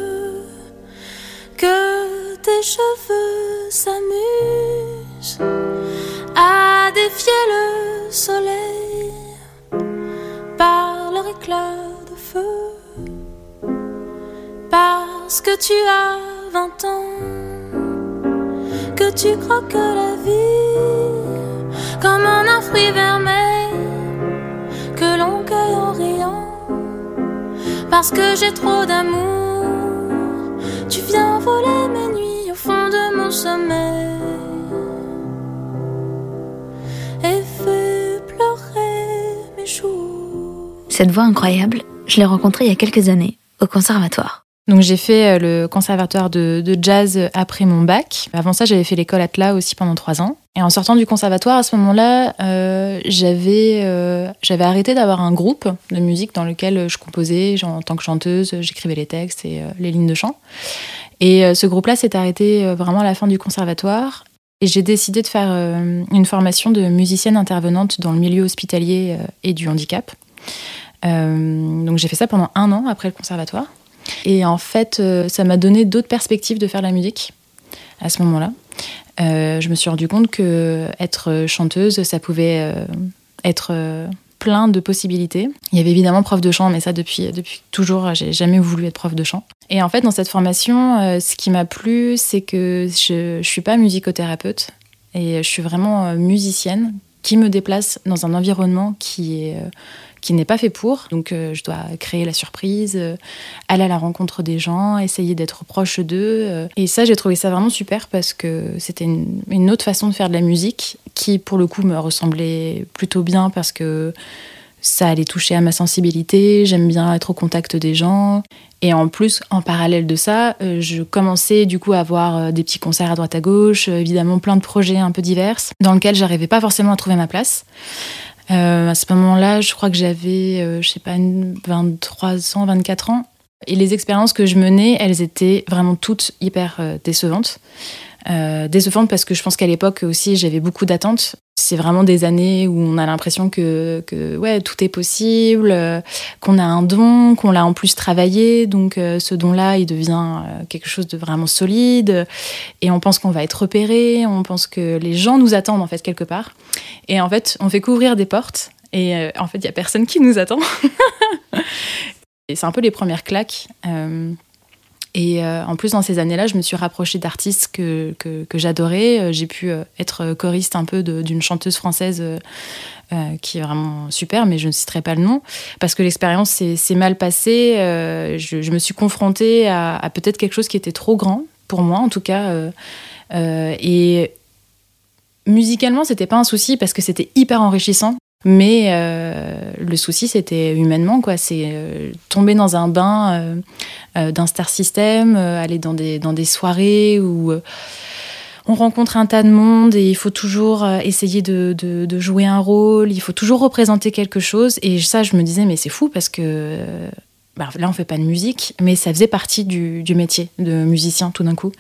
Speaker 6: que tes cheveux s'amusent à défier le soleil par leur éclat de feu. Parce que tu as vingt ans, que tu croques la vie comme un fruit vermeil que l'on cueille en riant. Parce que j'ai trop d'amour, viens voler mes nuits au fond de mon sommeil et fais pleurer mes jours.
Speaker 2: Cette voix incroyable, je l'ai rencontrée il y a quelques années, au conservatoire.
Speaker 7: Donc j'ai fait euh, le conservatoire de, de jazz après mon bac. Avant ça, j'avais fait l'école Atla aussi pendant trois ans. Et en sortant du conservatoire, à ce moment-là, euh, j'avais euh, j'avais arrêté d'avoir un groupe de musique dans lequel je composais en tant que chanteuse, j'écrivais les textes et euh, les lignes de chant. Et euh, ce groupe-là s'est arrêté euh, vraiment à la fin du conservatoire. Et j'ai décidé de faire euh, une formation de musicienne intervenante dans le milieu hospitalier et du handicap. Donc j'ai fait ça pendant un an après le conservatoire. Et en fait, ça m'a donné d'autres perspectives de faire de la musique à ce moment-là. Je me suis rendu compte que être chanteuse, ça pouvait être plein de possibilités. Il y avait évidemment prof de chant, mais ça depuis, toujours, j'ai jamais voulu être prof de chant. Et en fait, dans cette formation, euh, ce qui m'a plu, c'est que je, je suis pas musicothérapeute et je suis vraiment euh, musicienne qui me déplace dans un environnement qui est euh, qui n'est pas fait pour. Donc euh, je dois créer la surprise, euh, aller à la rencontre des gens, essayer d'être proche d'eux. euh. Et ça, j'ai trouvé ça vraiment super parce que c'était une, une autre façon de faire de la musique qui, pour le coup, me ressemblait plutôt bien parce que ça allait toucher à ma sensibilité, j'aime bien être au contact des gens. Et en plus, en parallèle de ça, je commençais du coup à avoir des petits concerts à droite à gauche, évidemment plein de projets un peu divers, dans lesquels j'arrivais pas forcément à trouver ma place. Euh, à ce moment-là, je crois que j'avais, euh, je sais pas, une- 23 ans, 24 ans. Et les expériences que je menais, elles étaient vraiment toutes hyper euh, décevantes. Euh, décevantes parce que je pense qu'à l'époque aussi, j'avais beaucoup d'attentes. C'est vraiment des années où on a l'impression que, que ouais, tout est possible, euh, qu'on a un don, qu'on l'a en plus travaillé. Donc euh, ce don-là, il devient euh, quelque chose de vraiment solide. Et on pense qu'on va être repéré, on pense que les gens nous attendent en fait quelque part. Et en fait, on fait couvrir des portes. Et en fait, il y a personne qui nous attend. et c'est un peu les premières claques. Euh, et euh, en plus, dans ces années-là, je me suis rapprochée d'artistes que, que, que j'adorais. Euh, J'ai pu euh, être choriste un peu d'une chanteuse française euh, euh, qui est vraiment super, mais je ne citerai pas le nom, parce que l'expérience s'est mal passée. Euh, je, je me suis confrontée à, à peut-être quelque chose qui était trop grand, pour moi en tout cas. euh, euh, et musicalement, c'était pas un souci, parce que c'était hyper enrichissant. Mais euh, le souci, c'était humainement, quoi. C'est euh, tomber dans un bain euh, d'un star system, aller dans des, dans des soirées où on rencontre un tas de monde et il faut toujours essayer de, de- jouer un rôle, il faut toujours représenter quelque chose. Et ça, je me disais, mais c'est fou parce que bah, là, on fait pas de musique, mais ça faisait partie du, du métier de musicien tout d'un coup.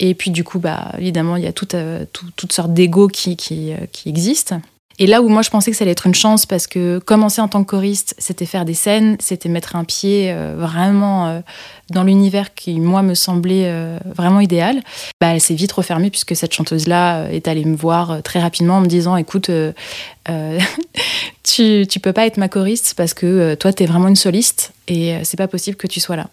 Speaker 7: Et puis, du coup, bah, évidemment, il y a tout, tout- toutes sortes d'égos qui, qui, qui existent. Et là où moi je pensais que ça allait être une chance parce que commencer en tant que choriste, c'était faire des scènes, c'était mettre un pied euh, vraiment euh, dans l'univers qui moi me semblait euh, vraiment idéal. Bah, elle s'est vite refermée puisque cette chanteuse-là est allée me voir très rapidement en me disant écoute, tu, tu peux pas être ma choriste parce que toi t'es vraiment une soliste et c'est pas possible que tu sois là.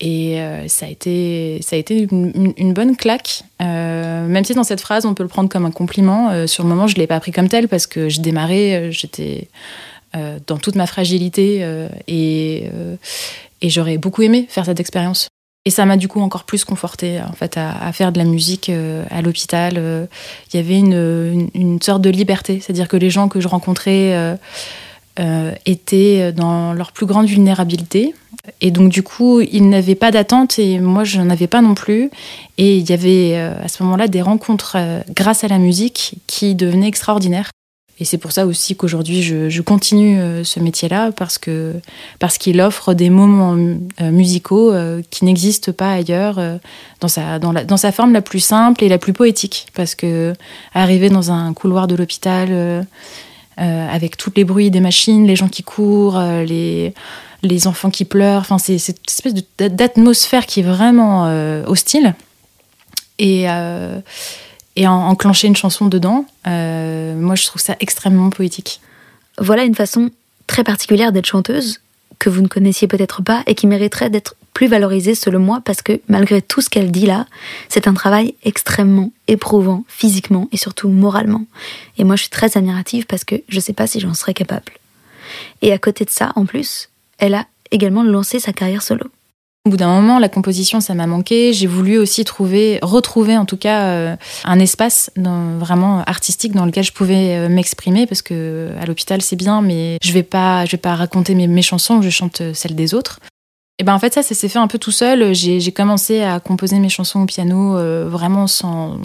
Speaker 7: Et euh, ça, a été, ça a été une, bonne claque. Euh, même si dans cette phrase, on peut le prendre comme un compliment, euh, sur le moment, je ne l'ai pas pris comme tel parce que je démarrais, euh, j'étais euh, dans toute ma fragilité euh, et, et j'aurais beaucoup aimé faire cette expérience. Et ça m'a du coup encore plus confortée en fait, à, faire de la musique à l'hôpital. Il y avait une, une, une sorte de liberté, c'est-à-dire que les gens que je rencontrais euh, étaient dans leur plus grande vulnérabilité. Et donc, du coup, ils n'avaient pas d'attente et moi, je n'en avais pas non plus. Et il y avait euh, à ce moment-là des rencontres euh, grâce à la musique qui devenaient extraordinaires. Et c'est pour ça aussi qu'aujourd'hui, je, je continue euh, ce métier-là parce que parce qu'il offre des moments euh, musicaux euh, qui n'existent pas ailleurs dans sa dans, la, dans sa forme la plus simple et la plus poétique. Parce que arriver dans un couloir de l'hôpital avec tous les bruits des machines, les gens qui courent, euh, les les enfants qui pleurent. Enfin, c'est cette espèce d'atmosphère qui est vraiment euh, hostile. Et, euh, et en- enclencher une chanson dedans, euh, moi, je trouve ça extrêmement poétique.
Speaker 2: Voilà une façon très particulière d'être chanteuse que vous ne connaissiez peut-être pas et qui mériterait d'être plus valorisée selon moi parce que malgré tout ce qu'elle dit là, c'est un travail extrêmement éprouvant physiquement et surtout moralement. Et moi je suis très admirative parce que je sais pas si j'en serais capable. Et à côté de ça, en plus, elle a également lancé sa carrière solo.
Speaker 7: Au bout d'un moment, la composition, ça m'a manqué. J'ai voulu aussi trouver, retrouver en tout cas euh, un espace vraiment artistique dans lequel je pouvais euh, m'exprimer parce que à l'hôpital c'est bien, mais je vais pas, je vais pas raconter mes, mes chansons, je chante euh, celles des autres. Et ben en fait ça, ça s'est fait un peu tout seul. J'ai commencé à composer mes chansons au piano euh, vraiment sans,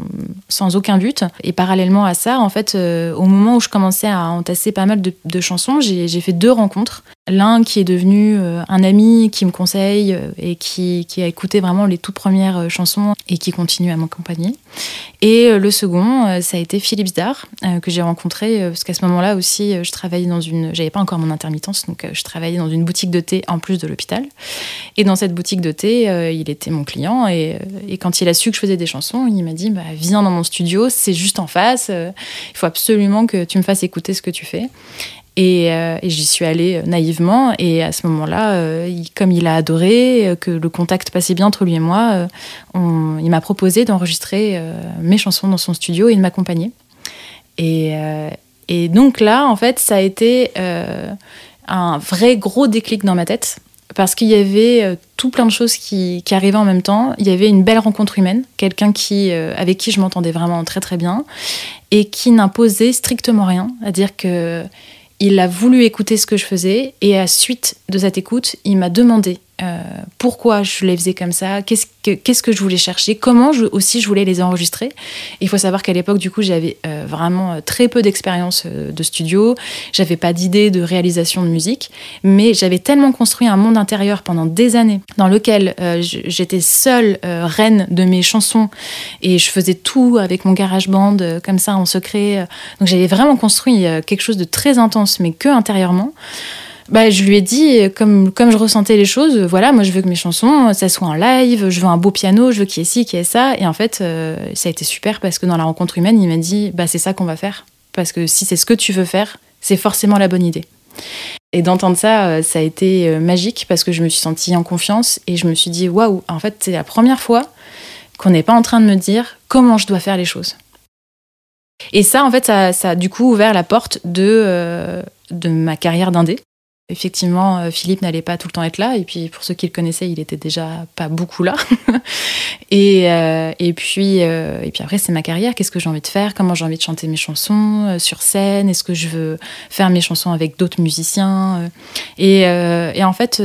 Speaker 7: sans aucun but. Et parallèlement à ça, en fait, euh, au moment où je commençais à entasser pas mal de, chansons, j'ai fait deux rencontres. L'un qui est devenu euh, un ami qui me conseille euh, et qui, a écouté vraiment les toutes premières euh, chansons et qui continue à m'accompagner. Et le second, ça a été Philippe Zdar, que j'ai rencontré, parce qu'à ce moment-là aussi, je travaillais dans une. J'avais pas encore mon intermittence, donc je travaillais dans une boutique de thé en plus de l'hôpital. Et dans cette boutique de thé, il était mon client. Et, quand il a su que je faisais des chansons, il m'a dit bah, Viens dans mon studio, c'est juste en face. il faut absolument que tu me fasses écouter ce que tu fais. Et, euh, et j'y suis allée euh, naïvement. Et à ce moment-là, euh, comme il a adoré, que le contact passait bien entre lui et moi, il m'a proposé d'enregistrer mes chansons dans son studio et de m'accompagner. Et, donc là, en fait, ça a été un vrai gros déclic dans ma tête. Parce qu'il y avait tout plein de choses qui, arrivaient en même temps. Il y avait une belle rencontre humaine, quelqu'un qui, avec qui je m'entendais vraiment très très bien et qui n'imposait strictement rien. C'est-à-dire que il a voulu écouter ce que je faisais et à suite de cette écoute, il m'a demandé euh, pourquoi je les faisais comme ça, qu'est-ce que, je voulais chercher, comment aussi je voulais les enregistrer? Il faut savoir qu'à l'époque, du coup, j'avais euh, vraiment euh, très peu d'expérience de studio, j'avais pas d'idée de réalisation de musique, mais j'avais tellement construit un monde intérieur pendant des années dans lequel j'étais seule reine de mes chansons et je faisais tout avec mon garage band comme ça en secret. Donc j'avais vraiment construit quelque chose de très intense, mais que intérieurement. Bah, je lui ai dit, euh, comme, comme je ressentais les choses, euh, voilà, moi je veux que mes chansons, euh, ça soit en live, je veux un beau piano, je veux qu'il y ait ci, qu'il y ait ça. Et en fait, euh, ça a été super parce que dans la rencontre humaine, il m'a dit, bah, c'est ça qu'on va faire. Parce que si c'est ce que tu veux faire, c'est forcément la bonne idée. Et d'entendre ça, ça a été magique parce que je me suis sentie en confiance et je me suis dit, waouh, en fait, c'est la première fois qu'on n'est pas en train de me dire comment je dois faire les choses. Et ça, en fait, ça, ça a du coup ouvert la porte de, euh, de ma carrière d'indé. Effectivement, euh, Philippe n'allait pas tout le temps être là, et puis pour ceux qui le connaissaient, il était déjà pas beaucoup là. et, euh, et, puis, euh, et puis après, c'est ma carrière. Qu'est-ce que j'ai envie de faire? Comment j'ai envie de chanter mes chansons sur scène? Est-ce que je veux faire mes chansons avec d'autres musiciens et, et, en fait,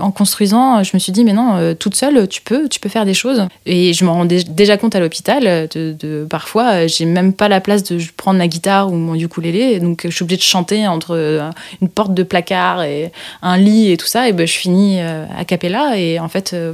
Speaker 7: en construisant, je me suis dit, mais non, toute seule, tu peux, tu peux faire des choses. Et je me rendais déjà compte à l'hôpital, de, parfois, j'ai même pas la place de prendre ma guitare ou mon ukulélé, donc je suis obligée de chanter entre une porte de placard et un lit et tout ça, et ben, je finis euh, a cappella. Et en fait, euh,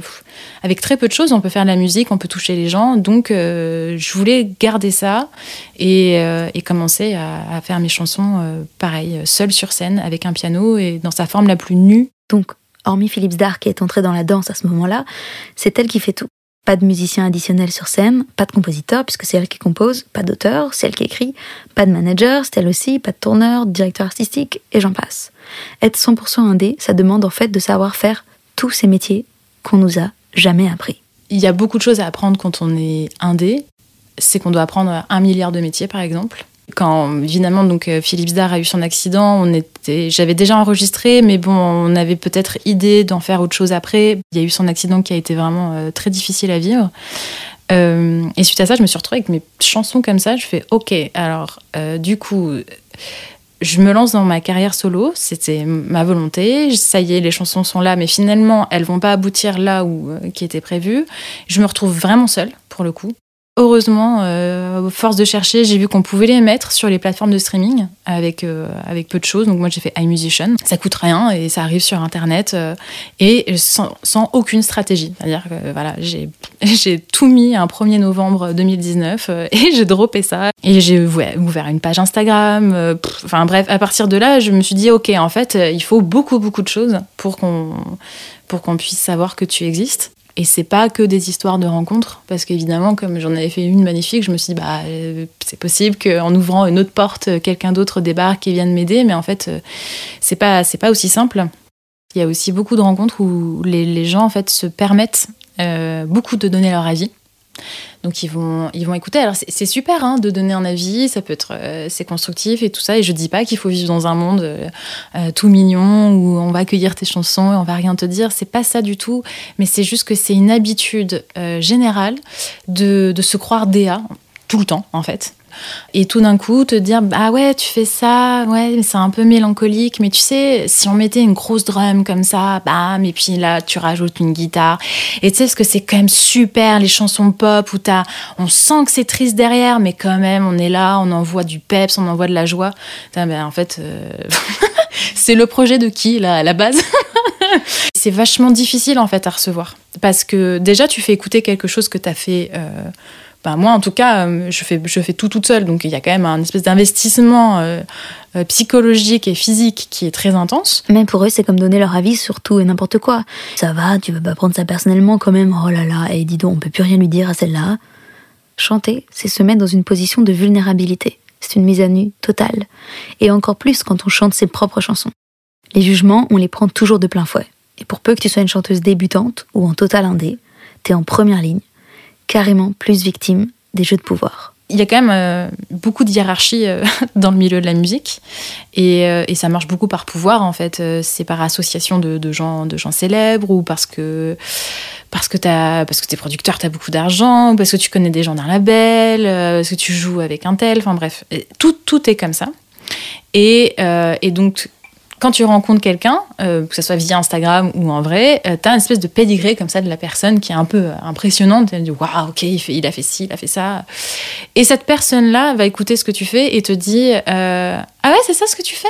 Speaker 7: avec très peu de choses, on peut faire de la musique, on peut toucher les gens. Donc, euh, je voulais garder ça et, euh, et commencer à, à, faire mes chansons euh, pareil, seule sur scène, avec un piano et dans sa forme la plus nue.
Speaker 2: Donc, hormis Philippe Zdar qui est entrée dans la danse à ce moment-là, c'est elle qui fait tout. Pas de musicien additionnel sur scène, pas de compositeur puisque c'est elle qui compose, pas d'auteur, c'est elle qui écrit, pas de manager, c'est elle aussi, pas de tourneur, de directeur artistique, et j'en passe. Être 100% indé, ça demande en fait de savoir faire tous ces métiers qu'on nous a jamais appris.
Speaker 7: Il y a beaucoup de choses à apprendre quand on est indé. C'est qu'on doit apprendre un milliard de métiers par exemple quand évidemment donc euh, Philippe Zdar a eu son accident, on j'avais déjà enregistré, mais bon, on avait peut-être idée d'en faire autre chose après. Il y a eu son accident qui a été vraiment euh, très difficile à vivre. Euh, et suite à ça, je me suis retrouvée avec mes chansons comme ça. Je fais OK. Alors, euh, du coup, je me lance dans ma carrière solo. C'était ma volonté. Ça y est, les chansons sont là, mais finalement, elles vont pas aboutir là où qui était prévu. Je me retrouve vraiment seule pour le coup. Heureusement, euh, force de chercher, j'ai vu qu'on pouvait les mettre sur les plateformes de streaming avec, euh, avec peu de choses. Donc moi j'ai fait iMusician. Ça coûte rien et ça arrive sur Internet euh, et sans, sans, aucune stratégie. C'est-à-dire que voilà, j'ai tout mis un 1er novembre 2019 euh, et j'ai droppé ça. Et j'ai ouvert une page Instagram. euh, Enfin bref, à partir de là, je me suis dit, ok, en fait, euh, il faut beaucoup, beaucoup de choses pour qu'on pour qu'on puisse savoir que tu existes. Et c'est pas que des histoires de rencontres, parce qu'évidemment, comme j'en avais fait une magnifique, je me suis dit, bah, euh, c'est possible qu'en ouvrant une autre porte, euh, quelqu'un d'autre débarque et vienne m'aider, mais en fait, euh, c'est pas, pas aussi simple. Il y a aussi beaucoup de rencontres où les, gens, en fait, se permettent beaucoup de donner leur avis. Donc ils vont, ils vont écouter. Alors c'est super hein, de donner un avis, ça peut être euh, c'est constructif et tout ça. Et je dis pas qu'il faut vivre dans un monde euh, euh, tout mignon où on va accueillir tes chansons et on va rien te dire. C'est pas ça du tout. Mais c'est juste que c'est une habitude générale de, de se croire DA tout le temps en fait. Et tout d'un coup, te dire, ah ouais, tu fais ça, ouais, mais c'est un peu mélancolique, mais tu sais, si on mettait une grosse drum comme ça, bam, et puis là, tu rajoutes une guitare. Et tu sais, parce que c'est quand même super, les chansons pop, où t'as, on sent que c'est triste derrière, mais quand même, on est là, on envoie du peps, on envoie de la joie. Ben, en fait, euh... c'est le projet de qui, là, à la base C'est vachement difficile, en fait, à recevoir. Parce que déjà, tu fais écouter quelque chose que t'as fait. Euh moi, en tout cas, je fais, je fais tout toute seule. Donc, il y a quand même un espèce d'investissement euh, euh, psychologique et physique qui est très intense.
Speaker 2: Même pour eux, c'est comme donner leur avis sur tout et n'importe quoi. Ça va, tu veux pas prendre ça personnellement quand même. Oh là là, et dis donc, on peut plus rien lui dire à celle-là. Chanter, c'est se mettre dans une position de vulnérabilité. C'est une mise à nu totale. Et encore plus quand on chante ses propres chansons. Les jugements, on les prend toujours de plein fouet. Et pour peu que tu sois une chanteuse débutante ou en total indé, t'es en première ligne carrément plus victime des jeux de pouvoir.
Speaker 7: Il y a quand même euh, beaucoup de hiérarchie euh, dans le milieu de la musique et, euh, et, ça marche beaucoup par pouvoir en fait. C'est par association de, gens, de gens célèbres ou parce que parce que t'as parce que t'es producteur, t'as beaucoup d'argent, ou parce que tu connais des gens d'un label, parce que tu joues avec un tel. Enfin bref, tout tout est comme ça. Et donc quand tu rencontres quelqu'un, euh, que ce soit via Instagram ou en vrai, euh, tu as une espèce de pédigré comme ça de la personne qui est un peu impressionnante. Tu dis, waouh, ok, il a fait ci, il a fait ça. Et cette personne-là va écouter ce que tu fais et te dit, euh, ah ouais, c'est ça ce que tu fais?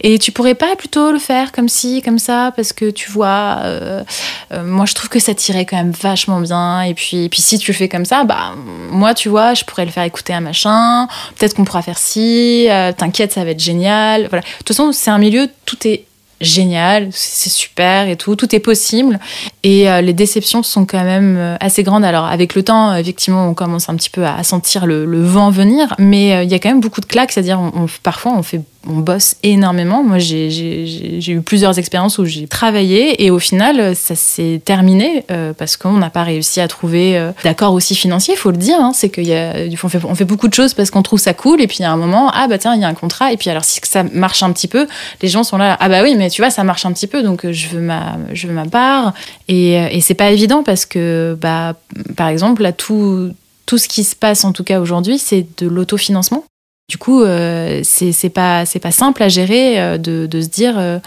Speaker 7: Et tu pourrais pas plutôt le faire comme ci, comme ça, parce que tu vois, euh, euh, moi je trouve que ça tirait quand même vachement bien. Et puis, puis si tu le fais comme ça, bah moi tu vois, je pourrais le faire écouter un machin. Peut-être qu'on pourra faire ci. Euh, T'inquiète, ça va être génial. Voilà. De toute façon, c'est un milieu, tout est génial, c'est super et tout, tout est possible. Et les déceptions sont quand même assez grandes. Alors avec le temps, effectivement, on commence un petit peu à sentir le, vent venir, mais il y a quand même beaucoup de claques, c'est-à-dire parfois on fait on bosse énormément. Moi, j'ai- eu plusieurs expériences où j'ai travaillé et au final, ça s'est terminé euh, parce qu'on n'a pas réussi à trouver euh, d'accord aussi financier, il faut le dire. hein. c'est qu'il y a, on fait, on fait beaucoup de choses parce qu'on trouve ça cool et puis a un moment, ah bah tiens, il y a un contrat et puis alors si ça marche un petit peu, les gens sont là, ah bah oui, mais tu vois, ça marche un petit peu donc euh, je veux ma, je veux ma part et, euh, et c'est pas évident parce que, bah, par exemple, là, tout, tout ce qui se passe en tout cas aujourd'hui, c'est de l'autofinancement. Du coup, euh, c'est pas, pas simple à gérer euh, de, de se dire, euh,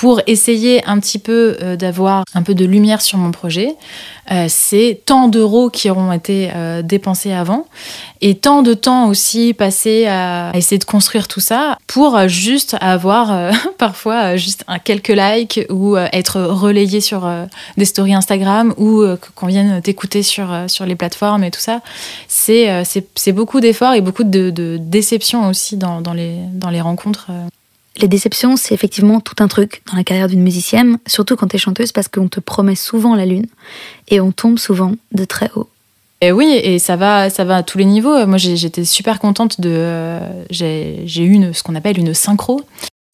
Speaker 7: pour essayer un petit peu euh, d'avoir un peu de lumière sur mon projet, euh, c'est tant d'euros qui auront été euh, dépensés avant et tant de temps aussi passé à essayer de construire tout ça pour juste avoir parfois juste quelques likes ou être relayé sur des stories Instagram ou qu'on vienne t'écouter sur, sur les plateformes et tout ça. C'est beaucoup d'efforts et beaucoup de, de déceptions aussi dans, dans, les, dans les rencontres.
Speaker 2: Les déceptions, c'est effectivement tout un truc dans la carrière d'une musicienne, surtout quand t'es chanteuse parce qu'on te promet souvent la lune et on tombe souvent de très haut.
Speaker 7: Et oui, et ça va, ça va à tous les niveaux. Moi, j'étais super contente de. euh, j'ai eu une, ce qu'on appelle une synchro.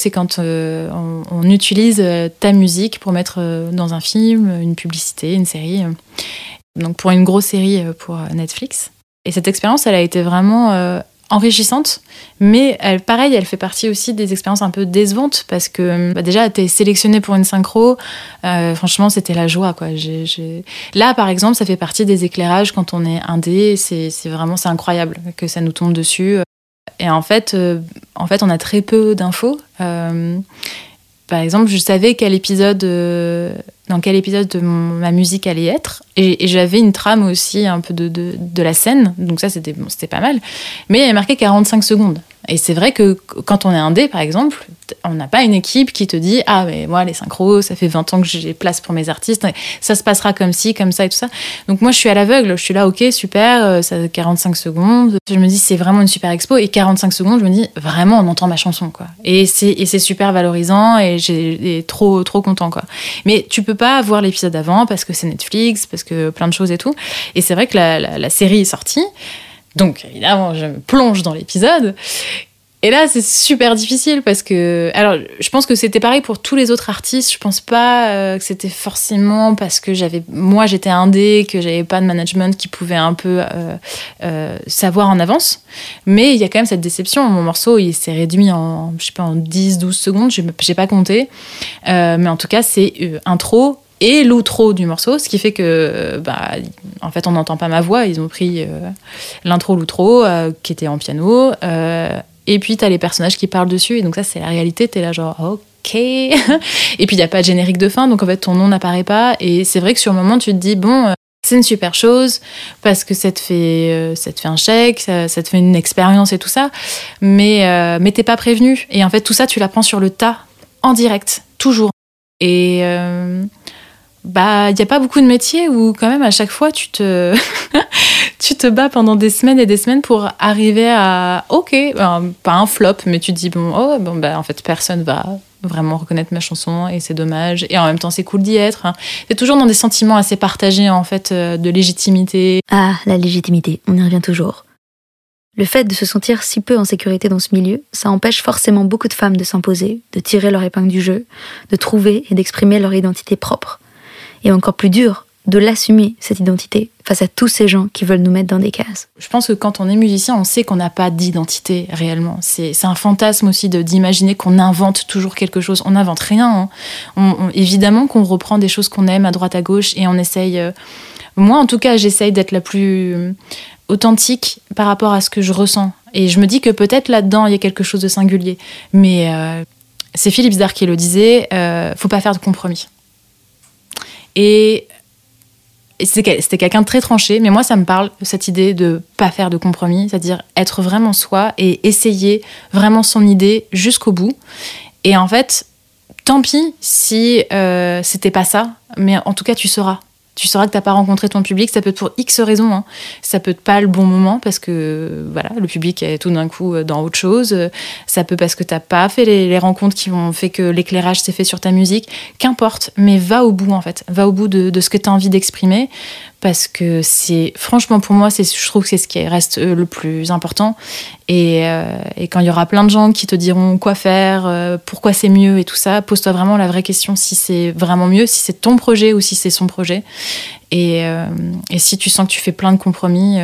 Speaker 7: C'est quand euh, on, utilise euh, ta musique pour mettre dans un film, une publicité, une série. Donc pour une grosse série pour Netflix. Et cette expérience, elle a été vraiment enrichissante, mais elle, pareil, elle fait partie aussi des expériences un peu décevantes parce que bah, déjà, t'es sélectionné pour une synchro. euh, franchement, c'était la joie, quoi. Là, par exemple, ça fait partie des éclairages quand on est indé. C'est vraiment, c'est incroyable que ça nous tombe dessus. Et en fait, euh, en fait, on a très peu d'infos. Euh, par exemple, je savais quel épisode, euh, dans quel épisode de ma musique allait être, et, j'avais une trame aussi un peu de, de, de la scène, donc ça c'était bon, c'était pas mal. Mais il y avait marqué 45 secondes. Et c'est vrai que quand on est indé, par exemple, on n'a pas une équipe qui te dit Ah, mais moi, les synchros, ça fait 20 ans que j'ai place pour mes artistes, ça se passera comme ci, comme ça et tout ça. Donc moi, je suis à l'aveugle, je suis là, ok, super, euh, ça 45 secondes. Je me dis, c'est vraiment une super expo. Et 45 secondes, je me dis, vraiment, on entend ma chanson, quoi. Et c'est super valorisant et j'ai trop, trop content, quoi. Mais tu peux pas voir l'épisode avant parce que c'est Netflix, parce que plein de choses et tout. Et c'est vrai que la série est sortie. Donc, évidemment, je me plonge dans l'épisode. Et là, c'est super difficile parce que. Alors, je pense que c'était pareil pour tous les autres artistes. Je pense pas euh, que c'était forcément parce que j'avais. Moi, j'étais indé, que j'avais pas de management qui pouvait un peu euh, euh, savoir en avance. Mais il y a quand même cette déception. Mon morceau, il s'est réduit en, je sais pas, en 10, 12 secondes. J'ai pas compté. Mais en tout cas, c'est intro et l'outro du morceau, ce qui fait que, euh, bah, en fait, on n'entend pas ma voix. Ils ont pris euh, l'intro, l'outro, euh, qui était en piano. et puis, t'as les personnages qui parlent dessus. Et donc, ça, c'est la réalité. T'es là, genre, ok. et puis, il n'y a pas de générique de fin. Donc, en fait, ton nom n'apparaît pas. Et c'est vrai que sur le moment, tu te dis, bon, c'est une super chose parce que ça te fait, ça te fait un chèque, ça, ça te fait une expérience et tout ça. Mais, mais t'es pas prévenu. Et en fait, tout ça, tu l'apprends sur le tas, en direct, toujours. Et. Bah, il n'y a pas beaucoup de métiers où, quand même, à chaque fois, tu te, tu te bats pendant des semaines et des semaines pour arriver à, ok, pas un flop, mais tu te dis, bon, oh, bon, bah, en fait, personne va vraiment reconnaître ma chanson et c'est dommage. Et en même temps, c'est cool d'y être. hein. T'es toujours dans des sentiments assez partagés, en fait, euh, de légitimité.
Speaker 2: Ah, la légitimité, on y revient toujours. Le fait de se sentir si peu en sécurité dans ce milieu, ça empêche forcément beaucoup de femmes de s'imposer, de tirer leur épingle du jeu, de trouver et d'exprimer leur identité propre. Et encore plus dur, de l'assumer, cette identité, face à tous ces gens qui veulent nous mettre dans des cases.
Speaker 7: Je pense que quand on est musicien, on sait qu'on n'a pas d'identité réellement. C'est un fantasme aussi d'imaginer qu'on invente toujours quelque chose. On n'invente rien. hein. Évidemment qu'on reprend des choses qu'on aime à droite à gauche et on essaye. euh, moi, en tout cas, j'essaye d'être la plus euh, authentique par rapport à ce que je ressens. Et je me dis que peut-être là-dedans, il y a quelque chose de singulier. Mais euh, c'est Philippe Zdar qui le disait euh, faut pas faire de compromis. Et c'était quelqu'un de très tranché, mais moi, ça me parle, cette idée de pas faire de compromis, c'est-à-dire être vraiment soi et essayer vraiment son idée jusqu'au bout. Et en fait, tant pis si euh, c'était pas ça, mais en tout cas, tu sauras. Tu sauras que t'as pas rencontré ton public, ça peut être pour X raisons. hein. Ça peut être pas le bon moment parce que voilà, le public est tout d'un coup dans autre chose. Ça peut parce que t'as pas fait les, les rencontres qui ont fait que l'éclairage s'est fait sur ta musique. Qu'importe, mais va au bout en fait. Va au bout de, de ce que tu as envie d'exprimer parce que c'est franchement pour moi c'est je trouve que c'est ce qui reste euh, le plus important. Et, euh, et quand il y aura plein de gens qui te diront quoi faire euh, pourquoi c'est mieux et tout ça pose-toi vraiment la vraie question si c'est vraiment mieux si c'est ton projet ou si c'est son projet. Et, et si tu sens que tu fais plein de compromis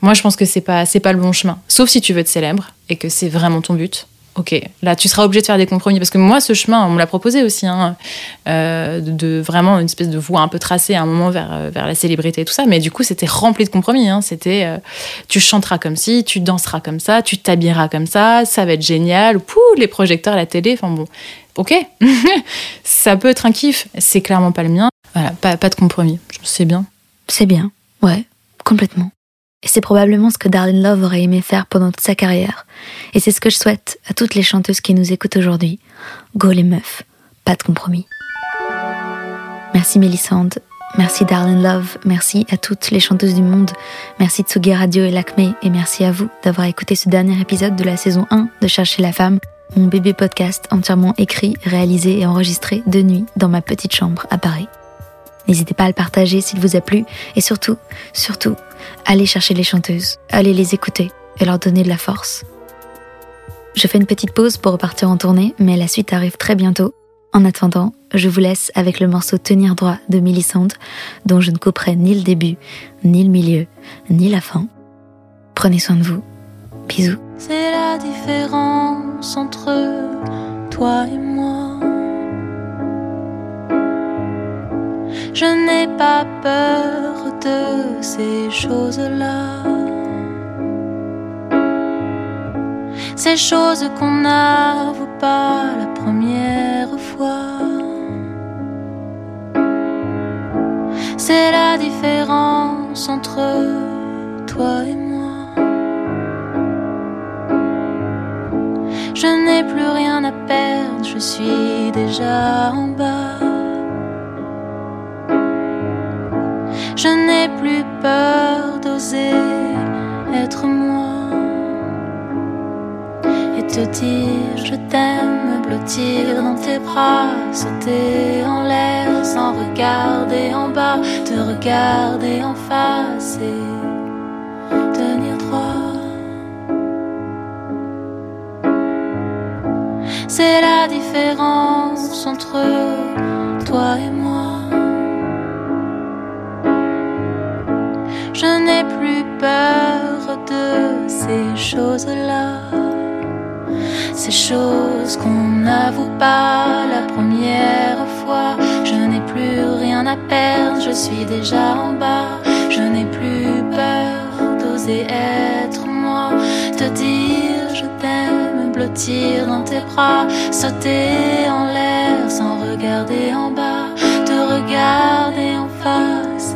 Speaker 7: moi je pense que c'est pas c'est pas le bon chemin. Sauf si tu veux être célèbre et que c'est vraiment ton but Ok, là tu seras obligé de faire des compromis parce que moi ce chemin on me l'a proposé aussi hein, euh, de, vraiment une espèce de voie un peu tracée à un moment vers, euh, vers la célébrité et tout ça mais du coup c'était rempli de compromis hein. c'était euh, tu chanteras comme ci tu danseras comme ça tu t'habilleras comme ça ça va être génial pouh les projecteurs la télé enfin bon ok ça peut être un kiff c'est clairement pas le mien voilà pas, pas de compromis sais bien
Speaker 2: C'est bien, ouais, complètement. Et c'est probablement ce que Darlene Love aurait aimé faire pendant toute sa carrière. Et c'est ce que je souhaite à toutes les chanteuses qui nous écoutent aujourd'hui. Go les meufs, pas de compromis. Merci Mélissande, merci Darlene Love, merci à toutes les chanteuses du monde, merci Tsugi Radio et Lacmé, et merci à vous d'avoir écouté ce dernier épisode de la saison 1 de Chercher la femme, mon bébé podcast entièrement écrit, réalisé et enregistré de nuit dans ma petite chambre à Paris. N'hésitez pas à le partager s'il vous a plu et surtout, surtout, allez chercher les chanteuses, allez les écouter et leur donner de la force. Je fais une petite pause pour repartir en tournée, mais la suite arrive très bientôt. En attendant, je vous laisse avec le morceau Tenir droit de Millicent, dont je ne couperai ni le début, ni le milieu, ni la fin. Prenez soin de vous. Bisous.
Speaker 6: C'est la différence entre toi et moi. Je n'ai pas peur de ces choses-là. Ces choses qu'on n'avoue pas la première fois. C'est la différence entre toi et moi. Je n'ai plus rien à perdre, je suis déjà en bas. Je n'ai plus peur d'oser être moi et te dire je t'aime, me blottir dans tes bras, sauter en l'air sans regarder en bas, te regarder en face et tenir droit. C'est la différence entre toi et moi. Je n'ai plus peur de ces choses-là. Ces choses qu'on n'avoue pas la première fois. Je n'ai plus rien à perdre, je suis déjà en bas. Je n'ai plus peur d'oser être moi. Te dire je t'aime, me blottir dans tes bras. Sauter en l'air sans regarder en bas. Te regarder en face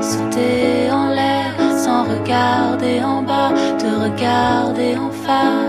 Speaker 6: sauter en l'air sans regarder en bas, te regarder en face